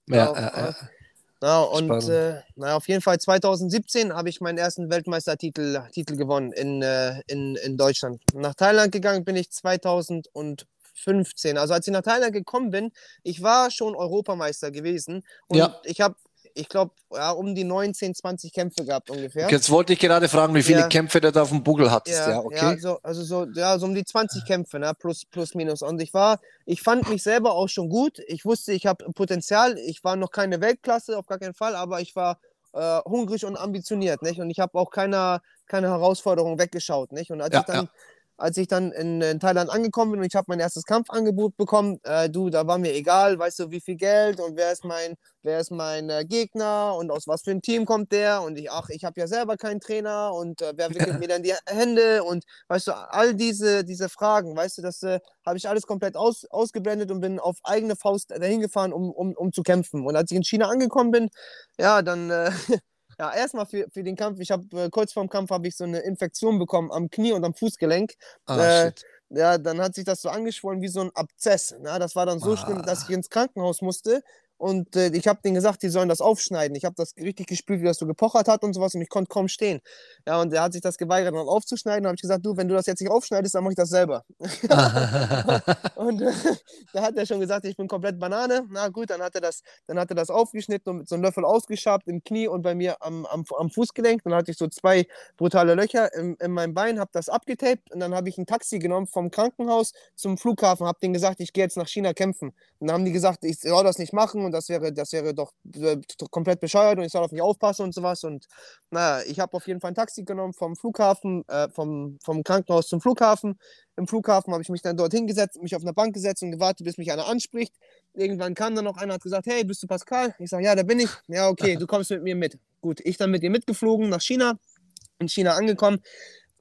[SPEAKER 2] Ja, auch, äh, Ja, und äh, na, auf jeden Fall 2017 habe ich meinen ersten Weltmeistertitel Titel gewonnen in, äh, in, in Deutschland. Nach Thailand gegangen bin ich 2015. Also als ich nach Thailand gekommen bin, ich war schon Europameister gewesen und ja. ich habe ich glaube, ja, um die 19, 20 Kämpfe gehabt ungefähr.
[SPEAKER 1] Jetzt wollte ich gerade fragen, wie viele ja. Kämpfe du da auf dem Buckel hattest. Ja, ja okay.
[SPEAKER 2] Ja, so, also so, ja, so um die 20 Kämpfe, ne? plus, plus, minus. Und ich war, ich fand mich selber auch schon gut. Ich wusste, ich habe Potenzial. Ich war noch keine Weltklasse, auf gar keinen Fall, aber ich war äh, hungrig und ambitioniert, nicht? Und ich habe auch keine, keine Herausforderung weggeschaut, nicht? Und als ich dann als ich dann in, in Thailand angekommen bin und ich habe mein erstes Kampfangebot bekommen, äh, du, da war mir egal, weißt du, wie viel Geld und wer ist mein, wer ist mein äh, Gegner und aus was für ein Team kommt der und ich, ach, ich habe ja selber keinen Trainer und äh, wer wickelt mir dann die Hände und weißt du, all diese, diese Fragen, weißt du, das äh, habe ich alles komplett aus, ausgeblendet und bin auf eigene Faust dahin gefahren, um, um, um zu kämpfen. Und als ich in China angekommen bin, ja, dann äh, Ja, erstmal für, für den Kampf. Ich habe äh, kurz vorm Kampf habe ich so eine Infektion bekommen am Knie und am Fußgelenk. Ah, äh, ja, dann hat sich das so angeschwollen wie so ein Abzess. Ja, das war dann so ah. schlimm, dass ich ins Krankenhaus musste. Und äh, ich habe denen gesagt, die sollen das aufschneiden. Ich habe das richtig gespürt, wie das so gepochert hat und sowas und ich konnte kaum stehen. Ja, und er hat sich das geweigert, dann aufzuschneiden. Dann habe ich gesagt, du, wenn du das jetzt nicht aufschneidest, dann mache ich das selber. und äh, da hat er schon gesagt, ich bin komplett Banane. Na gut, dann hat er das, dann hat er das aufgeschnitten und mit so einem Löffel ausgeschabt im Knie und bei mir am, am, am Fußgelenk. Dann hatte ich so zwei brutale Löcher in, in meinem Bein, habe das abgetaped und dann habe ich ein Taxi genommen vom Krankenhaus zum Flughafen, habe denen gesagt, ich gehe jetzt nach China kämpfen. Und dann haben die gesagt, ich soll das nicht machen und das wäre, das wäre doch äh, komplett bescheuert und ich soll auf mich aufpassen und sowas. Und naja, ich habe auf jeden Fall ein Taxi genommen vom Flughafen, äh, vom, vom Krankenhaus zum Flughafen. Im Flughafen habe ich mich dann dort hingesetzt, mich auf eine Bank gesetzt und gewartet, bis mich einer anspricht. Irgendwann kam dann noch einer, hat gesagt, hey, bist du Pascal? Ich sage, ja, da bin ich. Ja, okay, du kommst mit mir mit. Gut, ich dann mit ihr mitgeflogen nach China, in China angekommen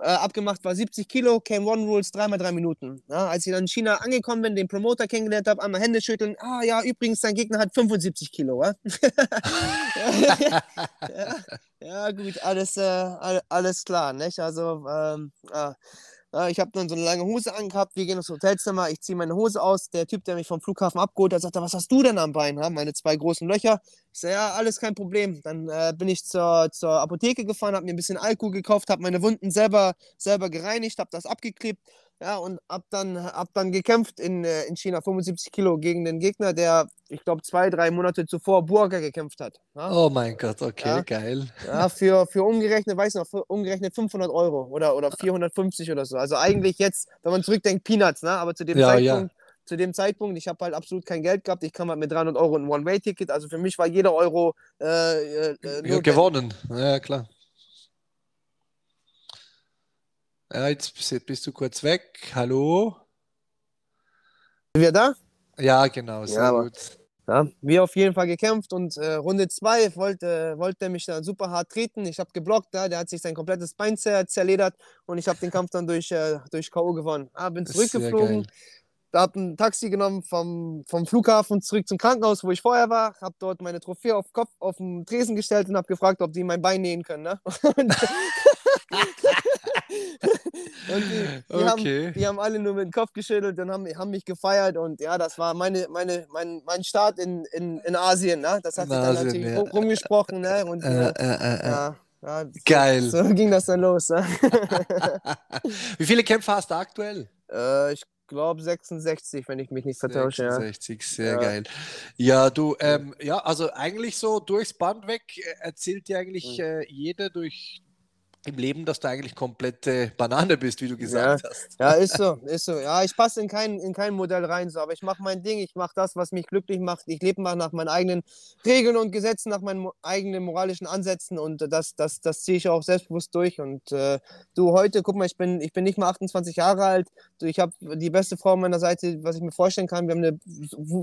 [SPEAKER 2] äh, abgemacht war 70 Kilo, came One Rules, dreimal drei Minuten. Ja, als ich dann in China angekommen bin, den Promoter kennengelernt habe, einmal Hände schütteln, ah ja, übrigens, dein Gegner hat 75 Kilo. Ja, ja, Ja, gut, alles, äh, alles klar, nicht? Also, ähm, äh, ich habe dann so eine lange Hose angehabt, wir gehen ins Hotelzimmer, ich ziehe meine Hose aus, der Typ, der mich vom Flughafen abgeholt hat, sagt, was hast du denn am Bein? Meine zwei großen Löcher. Ich sage, ja, alles kein Problem. Dann äh, bin ich zur, zur Apotheke gefahren, habe mir ein bisschen Alkohol gekauft, habe meine Wunden selber, selber gereinigt, habe das abgeklebt ja, und hab dann, hab dann gekämpft in, äh, in China, 75 Kilo gegen den Gegner, der, ich glaube, zwei, drei Monate zuvor Burger gekämpft hat.
[SPEAKER 1] Ja? Oh mein Gott, okay, ja, geil.
[SPEAKER 2] Ja, für, für umgerechnet, weiß noch, umgerechnet 500 Euro oder, oder 450 oder so. Also eigentlich jetzt, wenn man zurückdenkt, Peanuts, ne? aber zu dem ja, Zeitpunkt, zu dem Zeitpunkt, ich habe halt absolut kein Geld gehabt. Ich kam halt mit 300 Euro ein One-Way-Ticket. Also für mich war jeder Euro äh,
[SPEAKER 1] äh, gewonnen. Ja, klar. Ja, jetzt bist du kurz weg. Hallo?
[SPEAKER 2] Sind wir da?
[SPEAKER 1] Ja, genau. Sehr ja, gut.
[SPEAKER 2] Ja, wir auf jeden Fall gekämpft und äh, Runde 2 wollte, wollte mich dann super hart treten. Ich habe geblockt, ja, der hat sich sein komplettes Bein zer zerledert und ich habe den Kampf dann durch, äh, durch K.O. gewonnen. Ah, bin zurückgeflogen, da habe ein Taxi genommen vom, vom Flughafen zurück zum Krankenhaus, wo ich vorher war, habe dort meine Trophäe auf Kopf auf den Tresen gestellt und habe gefragt, ob die mein Bein nähen können. Ne? Und die, die, okay. haben, die haben alle nur mit dem Kopf geschüttelt und haben, haben mich gefeiert. Und ja, das war meine, meine, mein, mein Start in, in, in Asien. Ne? Das hat sich dann natürlich ja. rumgesprochen. Ne? Und, äh, äh, äh, äh. ja,
[SPEAKER 1] ja, Geil.
[SPEAKER 2] So, so, ging das dann los. Ne?
[SPEAKER 1] Wie viele Kämpfer hast du aktuell?
[SPEAKER 2] Äh, ich glaube 66, wenn ich mich nicht vertausche.
[SPEAKER 1] 66, ja. sehr ja. geil. Ja, du, ähm, ja, also eigentlich so durchs Band weg äh, erzählt dir eigentlich mhm. äh, jeder durch im Leben, dass du eigentlich komplette Banane bist, wie du gesagt
[SPEAKER 2] ja,
[SPEAKER 1] hast.
[SPEAKER 2] Ja, ist so, ist so. Ja, ich passe in kein, in kein Modell rein, so, aber ich mache mein Ding, ich mache das, was mich glücklich macht. Ich lebe mal nach meinen eigenen Regeln und Gesetzen, nach meinen eigenen moralischen Ansätzen und das, das, das ziehe ich auch selbstbewusst durch. Und äh, du, heute, guck mal, ich bin, ich bin nicht mal 28 Jahre alt. Du, ich habe die beste Frau an meiner Seite, was ich mir vorstellen kann. Wir haben eine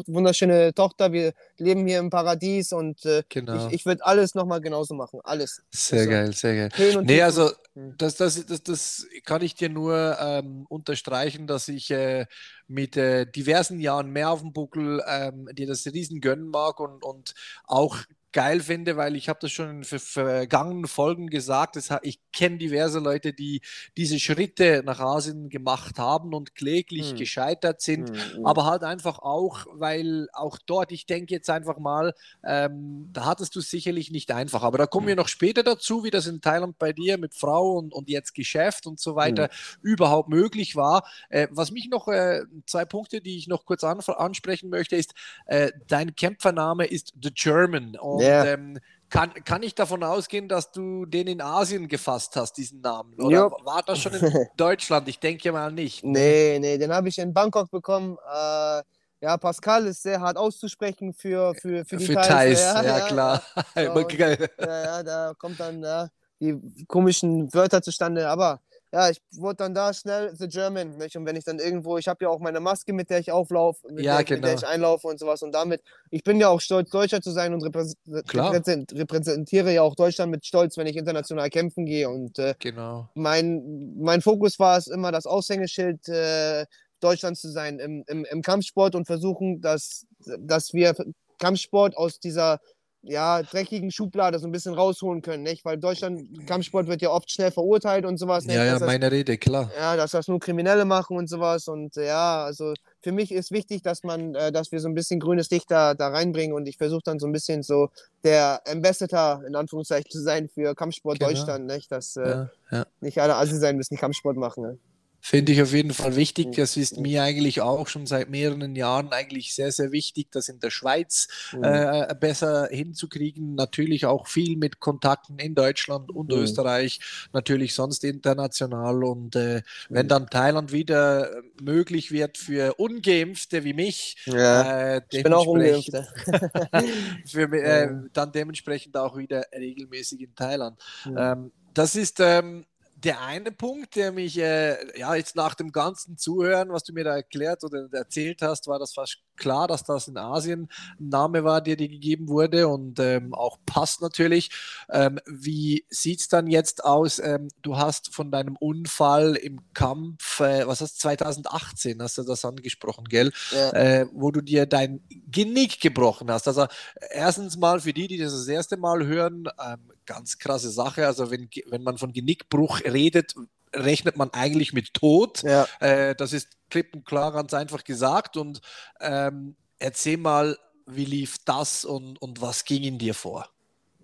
[SPEAKER 2] wunderschöne Tochter, wir leben hier im Paradies und äh, genau. ich, ich würde alles nochmal genauso machen. Alles.
[SPEAKER 1] Sehr also, geil, sehr geil. Nee, also das, das, das, das kann ich dir nur ähm, unterstreichen, dass ich äh, mit äh, diversen Jahren mehr auf dem Buckel ähm, dir das Riesen gönnen mag und, und auch geil finde, weil ich habe das schon in vergangenen Folgen gesagt, das, ich kenne diverse Leute, die diese Schritte nach Asien gemacht haben und kläglich hm. gescheitert sind, hm, hm. aber halt einfach auch, weil auch dort, ich denke jetzt einfach mal, ähm, da hattest du sicherlich nicht einfach, aber da kommen hm. wir noch später dazu, wie das in Thailand bei dir mit Frau und, und jetzt Geschäft und so weiter hm. überhaupt möglich war. Äh, was mich noch, äh, zwei Punkte, die ich noch kurz an, ansprechen möchte, ist, äh, dein Kämpfername ist The German. Und und yeah. ähm, kann, kann ich davon ausgehen, dass du den in Asien gefasst hast, diesen Namen? Oder jo. war das schon in Deutschland? Ich denke mal nicht.
[SPEAKER 2] Ne? Nee, nee, den habe ich in Bangkok bekommen. Äh, ja, Pascal ist sehr hart auszusprechen für, für, für die
[SPEAKER 1] für Thais. Ja, ja,
[SPEAKER 2] ja,
[SPEAKER 1] klar.
[SPEAKER 2] Ja, so, ja, ja, da kommt dann ja, die komischen Wörter zustande. Aber ja, ich wurde dann da schnell The German. Nicht? Und wenn ich dann irgendwo, ich habe ja auch meine Maske, mit der ich auflaufe, mit, ja, der, genau. mit der genau. ich einlaufe und sowas. Und damit, ich bin ja auch stolz, Deutscher zu sein und repräsentiere ja auch Deutschland mit Stolz, wenn ich international kämpfen gehe. Und äh,
[SPEAKER 1] genau.
[SPEAKER 2] mein, mein Fokus war es immer, das Aushängeschild äh, Deutschlands zu sein im, im, im Kampfsport und versuchen, dass, dass wir Kampfsport aus dieser ja, dreckigen Schublade so ein bisschen rausholen können, nicht? Weil Deutschland, Kampfsport wird ja oft schnell verurteilt und sowas.
[SPEAKER 1] Nicht? Ja, ja, meine das, Rede, klar.
[SPEAKER 2] Ja, dass das nur Kriminelle machen und sowas. Und äh, ja, also für mich ist wichtig, dass man, äh, dass wir so ein bisschen grünes Licht da, da reinbringen und ich versuche dann so ein bisschen so der Ambassador in Anführungszeichen zu sein für Kampfsport genau. Deutschland, nicht? Dass äh, ja, ja. nicht alle Asien sein müssen, die Kampfsport machen. Ne?
[SPEAKER 1] Finde ich auf jeden Fall wichtig. Das ist mir eigentlich auch schon seit mehreren Jahren eigentlich sehr, sehr wichtig, das in der Schweiz mhm. äh, besser hinzukriegen. Natürlich auch viel mit Kontakten in Deutschland und mhm. Österreich, natürlich sonst international. Und äh, wenn mhm. dann Thailand wieder möglich wird für Ungeimpfte wie mich,
[SPEAKER 2] ja, äh, ich bin auch ungeimpft.
[SPEAKER 1] für, äh, dann dementsprechend auch wieder regelmäßig in Thailand. Ähm, das ist ähm, der eine Punkt, der mich äh, ja jetzt nach dem ganzen Zuhören, was du mir da erklärt oder erzählt hast, war das fast klar, dass das in Asien ein Name war, der dir gegeben wurde und ähm, auch passt natürlich. Ähm, wie sieht es dann jetzt aus? Ähm, du hast von deinem Unfall im Kampf, äh, was hast du, 2018 hast du das angesprochen, gell? Ja. Äh, wo du dir dein Genick gebrochen hast. Also erstens mal für die, die das das erste Mal hören, ähm, ganz krasse Sache. Also wenn, wenn man von Genickbruch redet, rechnet man eigentlich mit Tod. Ja. Äh, das ist klipp und klar ganz einfach gesagt. Und ähm, erzähl mal, wie lief das und, und was ging in dir vor?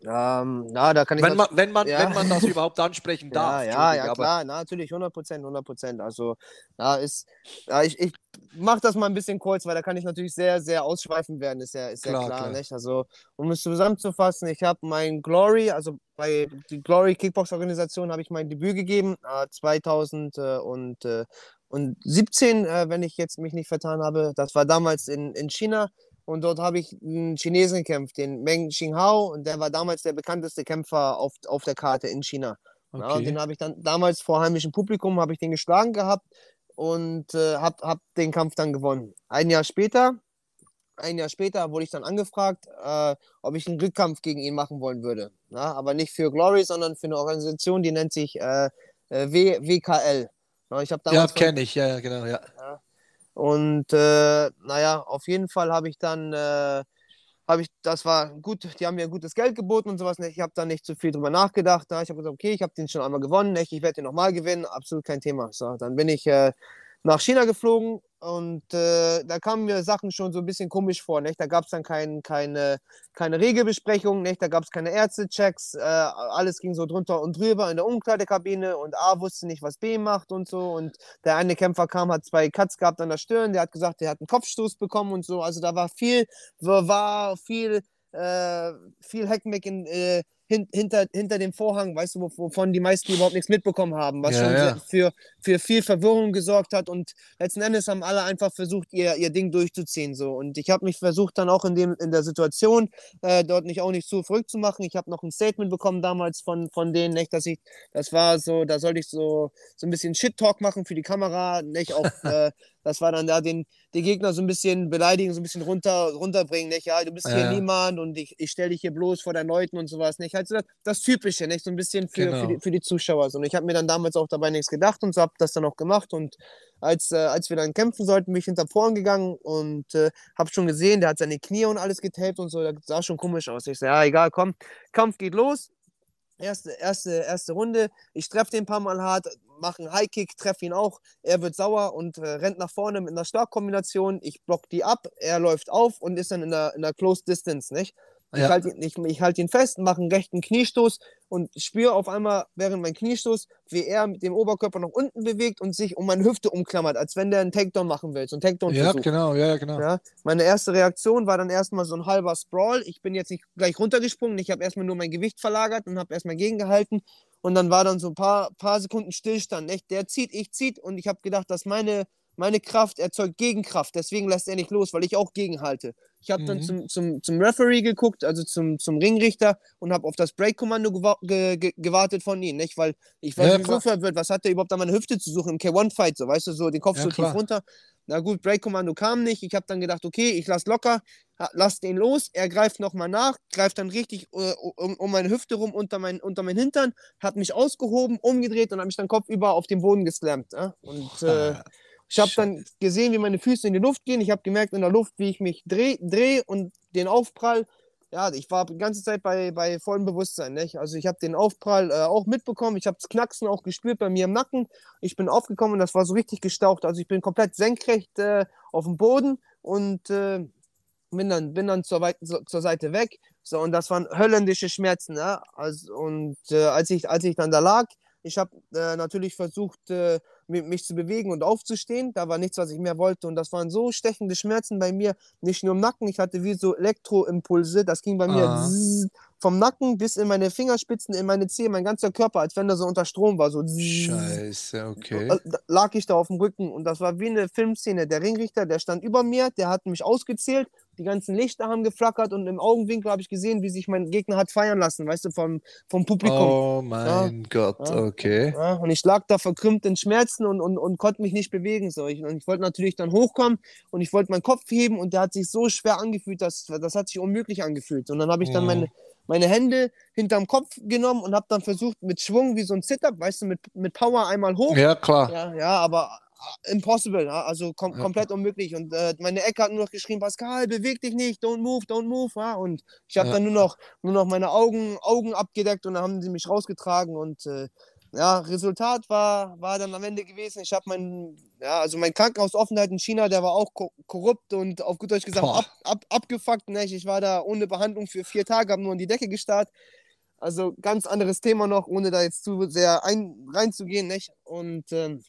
[SPEAKER 2] Ähm, na, da kann ich
[SPEAKER 1] wenn, man, wenn, man, ja. wenn man das überhaupt ansprechen darf.
[SPEAKER 2] Ja, ja, ja klar, na, natürlich 100 Prozent, 100 Prozent. Also, da ist, ja, ich, ich mache das mal ein bisschen kurz, weil da kann ich natürlich sehr, sehr ausschweifend werden, ist ja, ist klar, ja klar, klar. Nicht? Also, um es zusammenzufassen, ich habe mein Glory, also bei die Glory Kickbox Organisation habe ich mein Debüt gegeben, äh, 2017, äh, wenn ich jetzt mich nicht vertan habe. Das war damals in, in China. Und dort habe ich einen Chinesen gekämpft, den Meng Xinghao. Und der war damals der bekannteste Kämpfer auf, auf der Karte in China. Okay. Ja, und den habe ich dann damals vor heimischem Publikum habe ich den geschlagen gehabt und äh, habe hab den Kampf dann gewonnen. Ein Jahr später, ein Jahr später wurde ich dann angefragt, äh, ob ich einen Rückkampf gegen ihn machen wollen würde. Ja, aber nicht für Glory, sondern für eine Organisation, die nennt sich äh, äh w WKL.
[SPEAKER 1] Ja, ich ja kenne ich, ja, genau, ja.
[SPEAKER 2] ja und äh, naja, auf jeden Fall habe ich dann, äh, habe ich, das war gut, die haben mir gutes Geld geboten und sowas. Ich habe da nicht zu viel drüber nachgedacht. Ich habe gesagt, okay, ich habe den schon einmal gewonnen, ich werde den nochmal gewinnen, absolut kein Thema. So, dann bin ich äh, nach China geflogen und äh, da kamen mir Sachen schon so ein bisschen komisch vor. Nicht? Da gab es dann kein, keine, keine Regelbesprechung, nicht? da gab es keine Ärztechecks, äh, alles ging so drunter und drüber in der Umkleidekabine und A wusste nicht, was B macht und so. Und der eine Kämpfer kam, hat zwei Cuts gehabt an der Stirn, der hat gesagt, der hat einen Kopfstoß bekommen und so. Also da war viel, war viel, äh, viel Heckmeck in, äh, hin, hinter, hinter dem Vorhang, weißt du, wovon die meisten überhaupt nichts mitbekommen haben, was ja, schon ja. Für, für viel Verwirrung gesorgt hat. Und letzten Endes haben alle einfach versucht, ihr, ihr Ding durchzuziehen. So. Und ich habe mich versucht, dann auch in, dem, in der Situation äh, dort nicht auch nicht zu verrückt zu machen. Ich habe noch ein Statement bekommen damals von, von denen, nicht, dass ich, das war so, da sollte ich so, so ein bisschen Shit-Talk machen für die Kamera, nicht auch. äh, das war dann da den, den Gegner so ein bisschen beleidigen, so ein bisschen runter, runterbringen, nicht? Ja, du bist ja. hier niemand und ich, ich stelle dich hier bloß vor deinen Leuten und sowas, nicht? Halt so das, das Typische, nicht? So ein bisschen für, genau. für, die, für die Zuschauer. So. Und ich habe mir dann damals auch dabei nichts gedacht und so habe das dann auch gemacht und als, äh, als wir dann kämpfen sollten, bin ich hinter vorn gegangen und äh, habe schon gesehen, der hat seine Knie und alles getaped und so, das sah schon komisch aus. Ich so, ja, egal, komm, Kampf geht los. Erste, erste, erste Runde. Ich treffe den ein paar Mal hart, mache einen High-Kick, treffe ihn auch. Er wird sauer und äh, rennt nach vorne mit einer Starkkombination. Ich block die ab, er läuft auf und ist dann in der, in der Close Distance, nicht? Ich ja. halte ihn, ich, ich halt ihn fest, mache einen rechten Kniestoß und spüre auf einmal während mein Kniestoß, wie er mit dem Oberkörper nach unten bewegt und sich um meine Hüfte umklammert, als wenn der einen Takedown machen will. So ein Takedown
[SPEAKER 1] Ja, genau, ja, genau. Ja,
[SPEAKER 2] meine erste Reaktion war dann erstmal so ein halber Sprawl. Ich bin jetzt nicht gleich runtergesprungen, ich habe erstmal nur mein Gewicht verlagert und habe erstmal gegengehalten. Und dann war dann so ein paar, paar Sekunden Stillstand. Echt, der zieht, ich zieht und ich habe gedacht, dass meine meine Kraft erzeugt Gegenkraft, deswegen lässt er nicht los, weil ich auch gegenhalte. Ich habe mhm. dann zum, zum, zum Referee geguckt, also zum, zum Ringrichter und habe auf das Break-Kommando gewa ge ge gewartet von ihm, nicht? Weil ich war ja, so verwirrt, was hat der überhaupt an meiner Hüfte zu suchen im K1-Fight, so, weißt du, so den Kopf ja, so klar. tief runter. Na gut, Break-Kommando kam nicht. Ich habe dann gedacht, okay, ich lass locker, lass den los. Er greift nochmal nach, greift dann richtig uh, um, um, meine Hüfte rum unter mein, unter mein Hintern, hat mich ausgehoben, umgedreht und hat mich dann kopfüber auf den Boden geslammt. Ja? Und äh, ich habe dann gesehen, wie meine Füße in die Luft gehen. Ich habe gemerkt in der Luft, wie ich mich drehe dreh und den Aufprall. Ja, ich war die ganze Zeit bei, bei vollem Bewusstsein. Nicht? Also ich habe den Aufprall äh, auch mitbekommen. Ich habe das Knacksen auch gespürt bei mir im Nacken. Ich bin aufgekommen und das war so richtig gestaucht. Also ich bin komplett senkrecht äh, auf dem Boden und äh, bin dann, bin dann zur, Weit zur Seite weg. So, und das waren höllische Schmerzen. Ja? Also, und äh, als, ich, als ich dann da lag, ich habe äh, natürlich versucht, äh, mich zu bewegen und aufzustehen. Da war nichts, was ich mehr wollte. Und das waren so stechende Schmerzen bei mir, nicht nur im Nacken. Ich hatte wie so Elektroimpulse. Das ging bei mir zzz, vom Nacken bis in meine Fingerspitzen, in meine Zehen, mein ganzer Körper, als wenn der so unter Strom war. So.
[SPEAKER 1] Scheiße, okay. Da
[SPEAKER 2] lag ich da auf dem Rücken und das war wie eine Filmszene. Der Ringrichter, der stand über mir, der hat mich ausgezählt die ganzen Lichter haben geflackert und im Augenwinkel habe ich gesehen, wie sich mein Gegner hat feiern lassen, weißt du, vom, vom Publikum.
[SPEAKER 1] Oh mein ja. Gott, ja. okay.
[SPEAKER 2] Ja, und ich lag da verkrümmt in Schmerzen und, und, und konnte mich nicht bewegen. So. Ich, und ich wollte natürlich dann hochkommen und ich wollte meinen Kopf heben und der hat sich so schwer angefühlt, dass, das hat sich unmöglich angefühlt. Und dann habe ich dann meine, meine Hände hinterm Kopf genommen und habe dann versucht, mit Schwung wie so ein Sit-Up, weißt du, mit, mit Power einmal hoch.
[SPEAKER 1] Ja, klar.
[SPEAKER 2] Ja, ja aber impossible, ja? also kom ja. komplett unmöglich. Und äh, meine Ecke hat nur noch geschrieben, Pascal, beweg dich nicht, don't move, don't move. Ja? Und ich habe ja. dann nur noch, nur noch meine Augen, Augen abgedeckt und dann haben sie mich rausgetragen. Und äh, ja, Resultat war, war dann am Ende gewesen, ich habe mein, ja, also mein Krankenhausaufenthalt in China, der war auch korrupt und auf gut Deutsch gesagt ab, ab, abgefuckt. Ne? Ich war da ohne Behandlung für vier Tage, habe nur in die Decke gestarrt. Also ganz anderes Thema noch, ohne da jetzt zu sehr ein, reinzugehen. Nicht? Und ähm,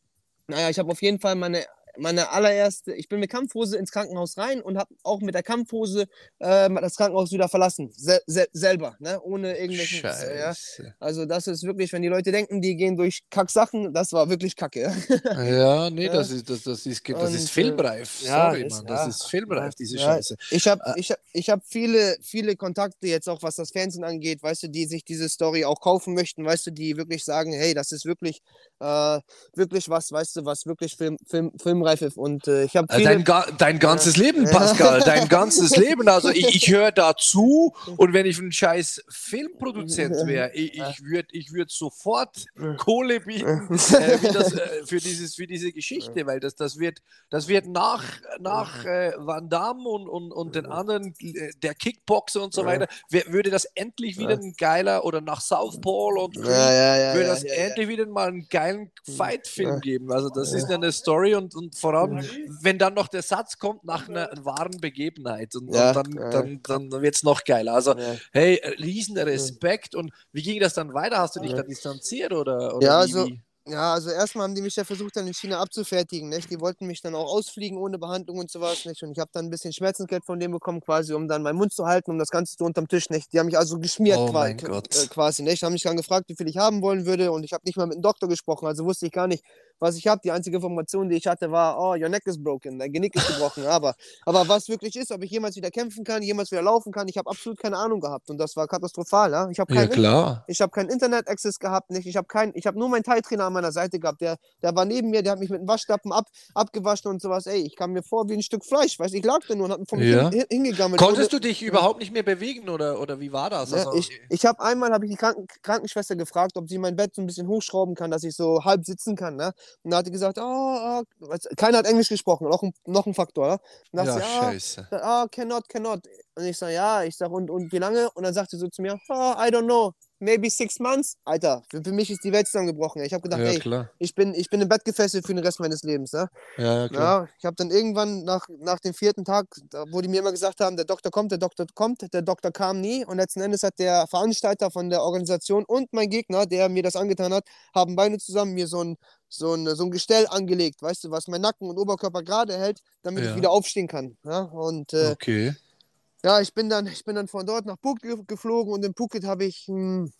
[SPEAKER 2] naja, ich habe auf jeden Fall meine meine allererste, ich bin mit Kampfhose ins Krankenhaus rein und habe auch mit der Kampfhose äh, das Krankenhaus wieder verlassen. Se se selber, ne? ohne irgendwelchen. Scheiße. Ja. Also, das ist wirklich, wenn die Leute denken, die gehen durch Kacksachen, das war wirklich Kacke.
[SPEAKER 1] ja, nee, ja. Das, ist, das, das, ist, das ist äh, filmreif. Ja, Sorry, Mann, das ist filmreif, diese Scheiße.
[SPEAKER 2] Ich habe ich hab, ich hab viele, viele Kontakte jetzt auch, was das Fernsehen angeht, weißt du, die sich diese Story auch kaufen möchten, weißt du, die wirklich sagen, hey, das ist wirklich, äh, wirklich was, weißt du, was wirklich Film, Film, Film Reif Und äh, ich habe
[SPEAKER 1] dein, dein ganzes Leben, Pascal, dein ganzes Leben. Also ich, ich höre dazu und wenn ich ein scheiß Filmproduzent wäre, ich, ich würde ich würd sofort Kohle bieten äh, das, äh, für, dieses, für diese Geschichte, weil das, das, wird, das wird nach, nach äh, Van Damme und, und, und den anderen, äh, der Kickboxer und so weiter, würde das endlich wieder ein geiler oder nach Southpaw und Creed, ja, ja, ja, würde das endlich wieder mal einen geilen Fight-Film geben. Also das ist eine Story und, und vor allem, wenn dann noch der Satz kommt nach einer wahren Begebenheit und, ja, und dann, ja. dann, dann, dann wird es noch geiler. Also, ja. hey, riesen Respekt. Und wie ging das dann weiter? Hast du dich da distanziert oder, oder
[SPEAKER 2] ja, wie, also, ja, also erstmal haben die mich ja versucht, dann in China abzufertigen. Nicht? Die wollten mich dann auch ausfliegen ohne Behandlung und sowas. Nicht? Und ich habe dann ein bisschen Schmerzensgeld von denen bekommen, quasi, um dann meinen Mund zu halten, um das Ganze so unterm Tisch. Nicht? Die haben mich also geschmiert oh quasi, äh, quasi. Nicht? Haben mich dann gefragt, wie viel ich haben wollen würde. Und ich habe nicht mal mit dem Doktor gesprochen, also wusste ich gar nicht, was ich habe. Die einzige Information, die ich hatte, war, oh, your neck is broken, dein Genick ist gebrochen. aber, aber was wirklich ist, ob ich jemals wieder kämpfen kann, jemals wieder laufen kann, ich habe absolut keine Ahnung gehabt. Und das war katastrophal. Ja? Ich habe kein,
[SPEAKER 1] ja,
[SPEAKER 2] hab kein Internet-Access gehabt. Nicht? Ich habe hab nur meinen Teiltrainer an meiner Seite gehabt, der, der war neben mir, der hat mich mit dem Waschlappen ab, abgewaschen und sowas. Ey, ich kam mir vor wie ein Stück Fleisch. Weiß, ich lag da nur und hab von ja. hin, hingegammelt.
[SPEAKER 1] Konntest du dich überhaupt nicht mehr bewegen oder, oder wie war das?
[SPEAKER 2] Also, ich ich habe einmal hab ich die Kranken Krankenschwester gefragt, ob sie mein Bett so ein bisschen hochschrauben kann, dass ich so halb sitzen kann. Ne? Und da hat die gesagt, oh, oh, keiner hat Englisch gesprochen, noch ein, noch ein Faktor. Ne? Und ja, ja, scheiße. Ah, oh, cannot, cannot. Und ich sage, ja, ich sage, und, und wie lange? Und dann sagt sie so zu mir, oh, I don't know, maybe six months. Alter, für, für mich ist die Welt zusammengebrochen. Ich habe gedacht, ja, ey, klar. ich bin, ich bin im Bett gefesselt für den Rest meines Lebens. Ne?
[SPEAKER 1] Ja, ja, klar.
[SPEAKER 2] Ja, ich habe dann irgendwann nach, nach dem vierten Tag, wo die mir immer gesagt haben, der Doktor kommt, der Doktor kommt, der Doktor kam nie. Und letzten Endes hat der Veranstalter von der Organisation und mein Gegner, der mir das angetan hat, haben beide zusammen mir so ein so ein, so ein Gestell angelegt, weißt du, was mein Nacken und Oberkörper gerade hält, damit ja. ich wieder aufstehen kann. Ja? Und äh,
[SPEAKER 1] okay.
[SPEAKER 2] Ja, ich bin dann, ich bin dann von dort nach Phuket geflogen und in Phuket habe ich einen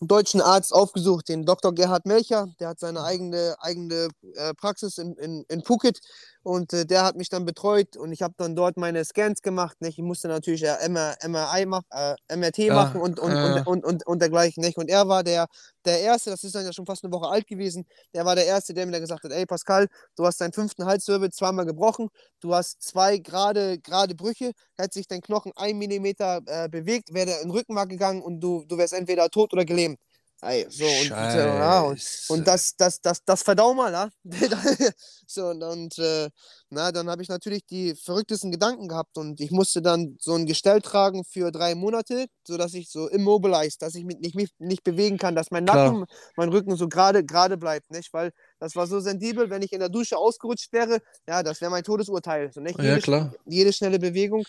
[SPEAKER 2] deutschen Arzt aufgesucht, den Dr. Gerhard Melcher, der hat seine eigene, eigene äh, Praxis in, in, in Phuket und äh, der hat mich dann betreut und ich habe dann dort meine Scans gemacht. Nicht? Ich musste natürlich äh, MR, MRI mach, äh, MRT ja, machen und, und, und, und, und, und, dergleichen. Nicht? Und er war der, der Erste, das ist dann ja schon fast eine Woche alt gewesen, der war der Erste, der mir gesagt hat, ey Pascal, du hast deinen fünften Halswirbel zweimal gebrochen, du hast zwei gerade, gerade Brüche, hätte sich dein Knochen ein Millimeter äh, bewegt, wäre der in den Rückenmark gegangen und du, du wärst entweder tot oder gelähmt. Ey, so, und, ja, und, und, das, das, das, das verdau mal, ja? so, und, und äh, na, dann habe ich natürlich die verrücktesten Gedanken gehabt und ich musste dann so ein Gestell tragen für drei Monate, sodass ich so immobilized, dass ich mich nicht, mich nicht bewegen kann, dass mein Nacken, Klar. mein Rücken so gerade gerade bleibt, nicht? Weil das war so sensibel, wenn ich in der Dusche ausgerutscht wäre, ja, das wäre mein Todesurteil. So, nicht?
[SPEAKER 1] Jede, ja, klar.
[SPEAKER 2] jede schnelle Bewegung.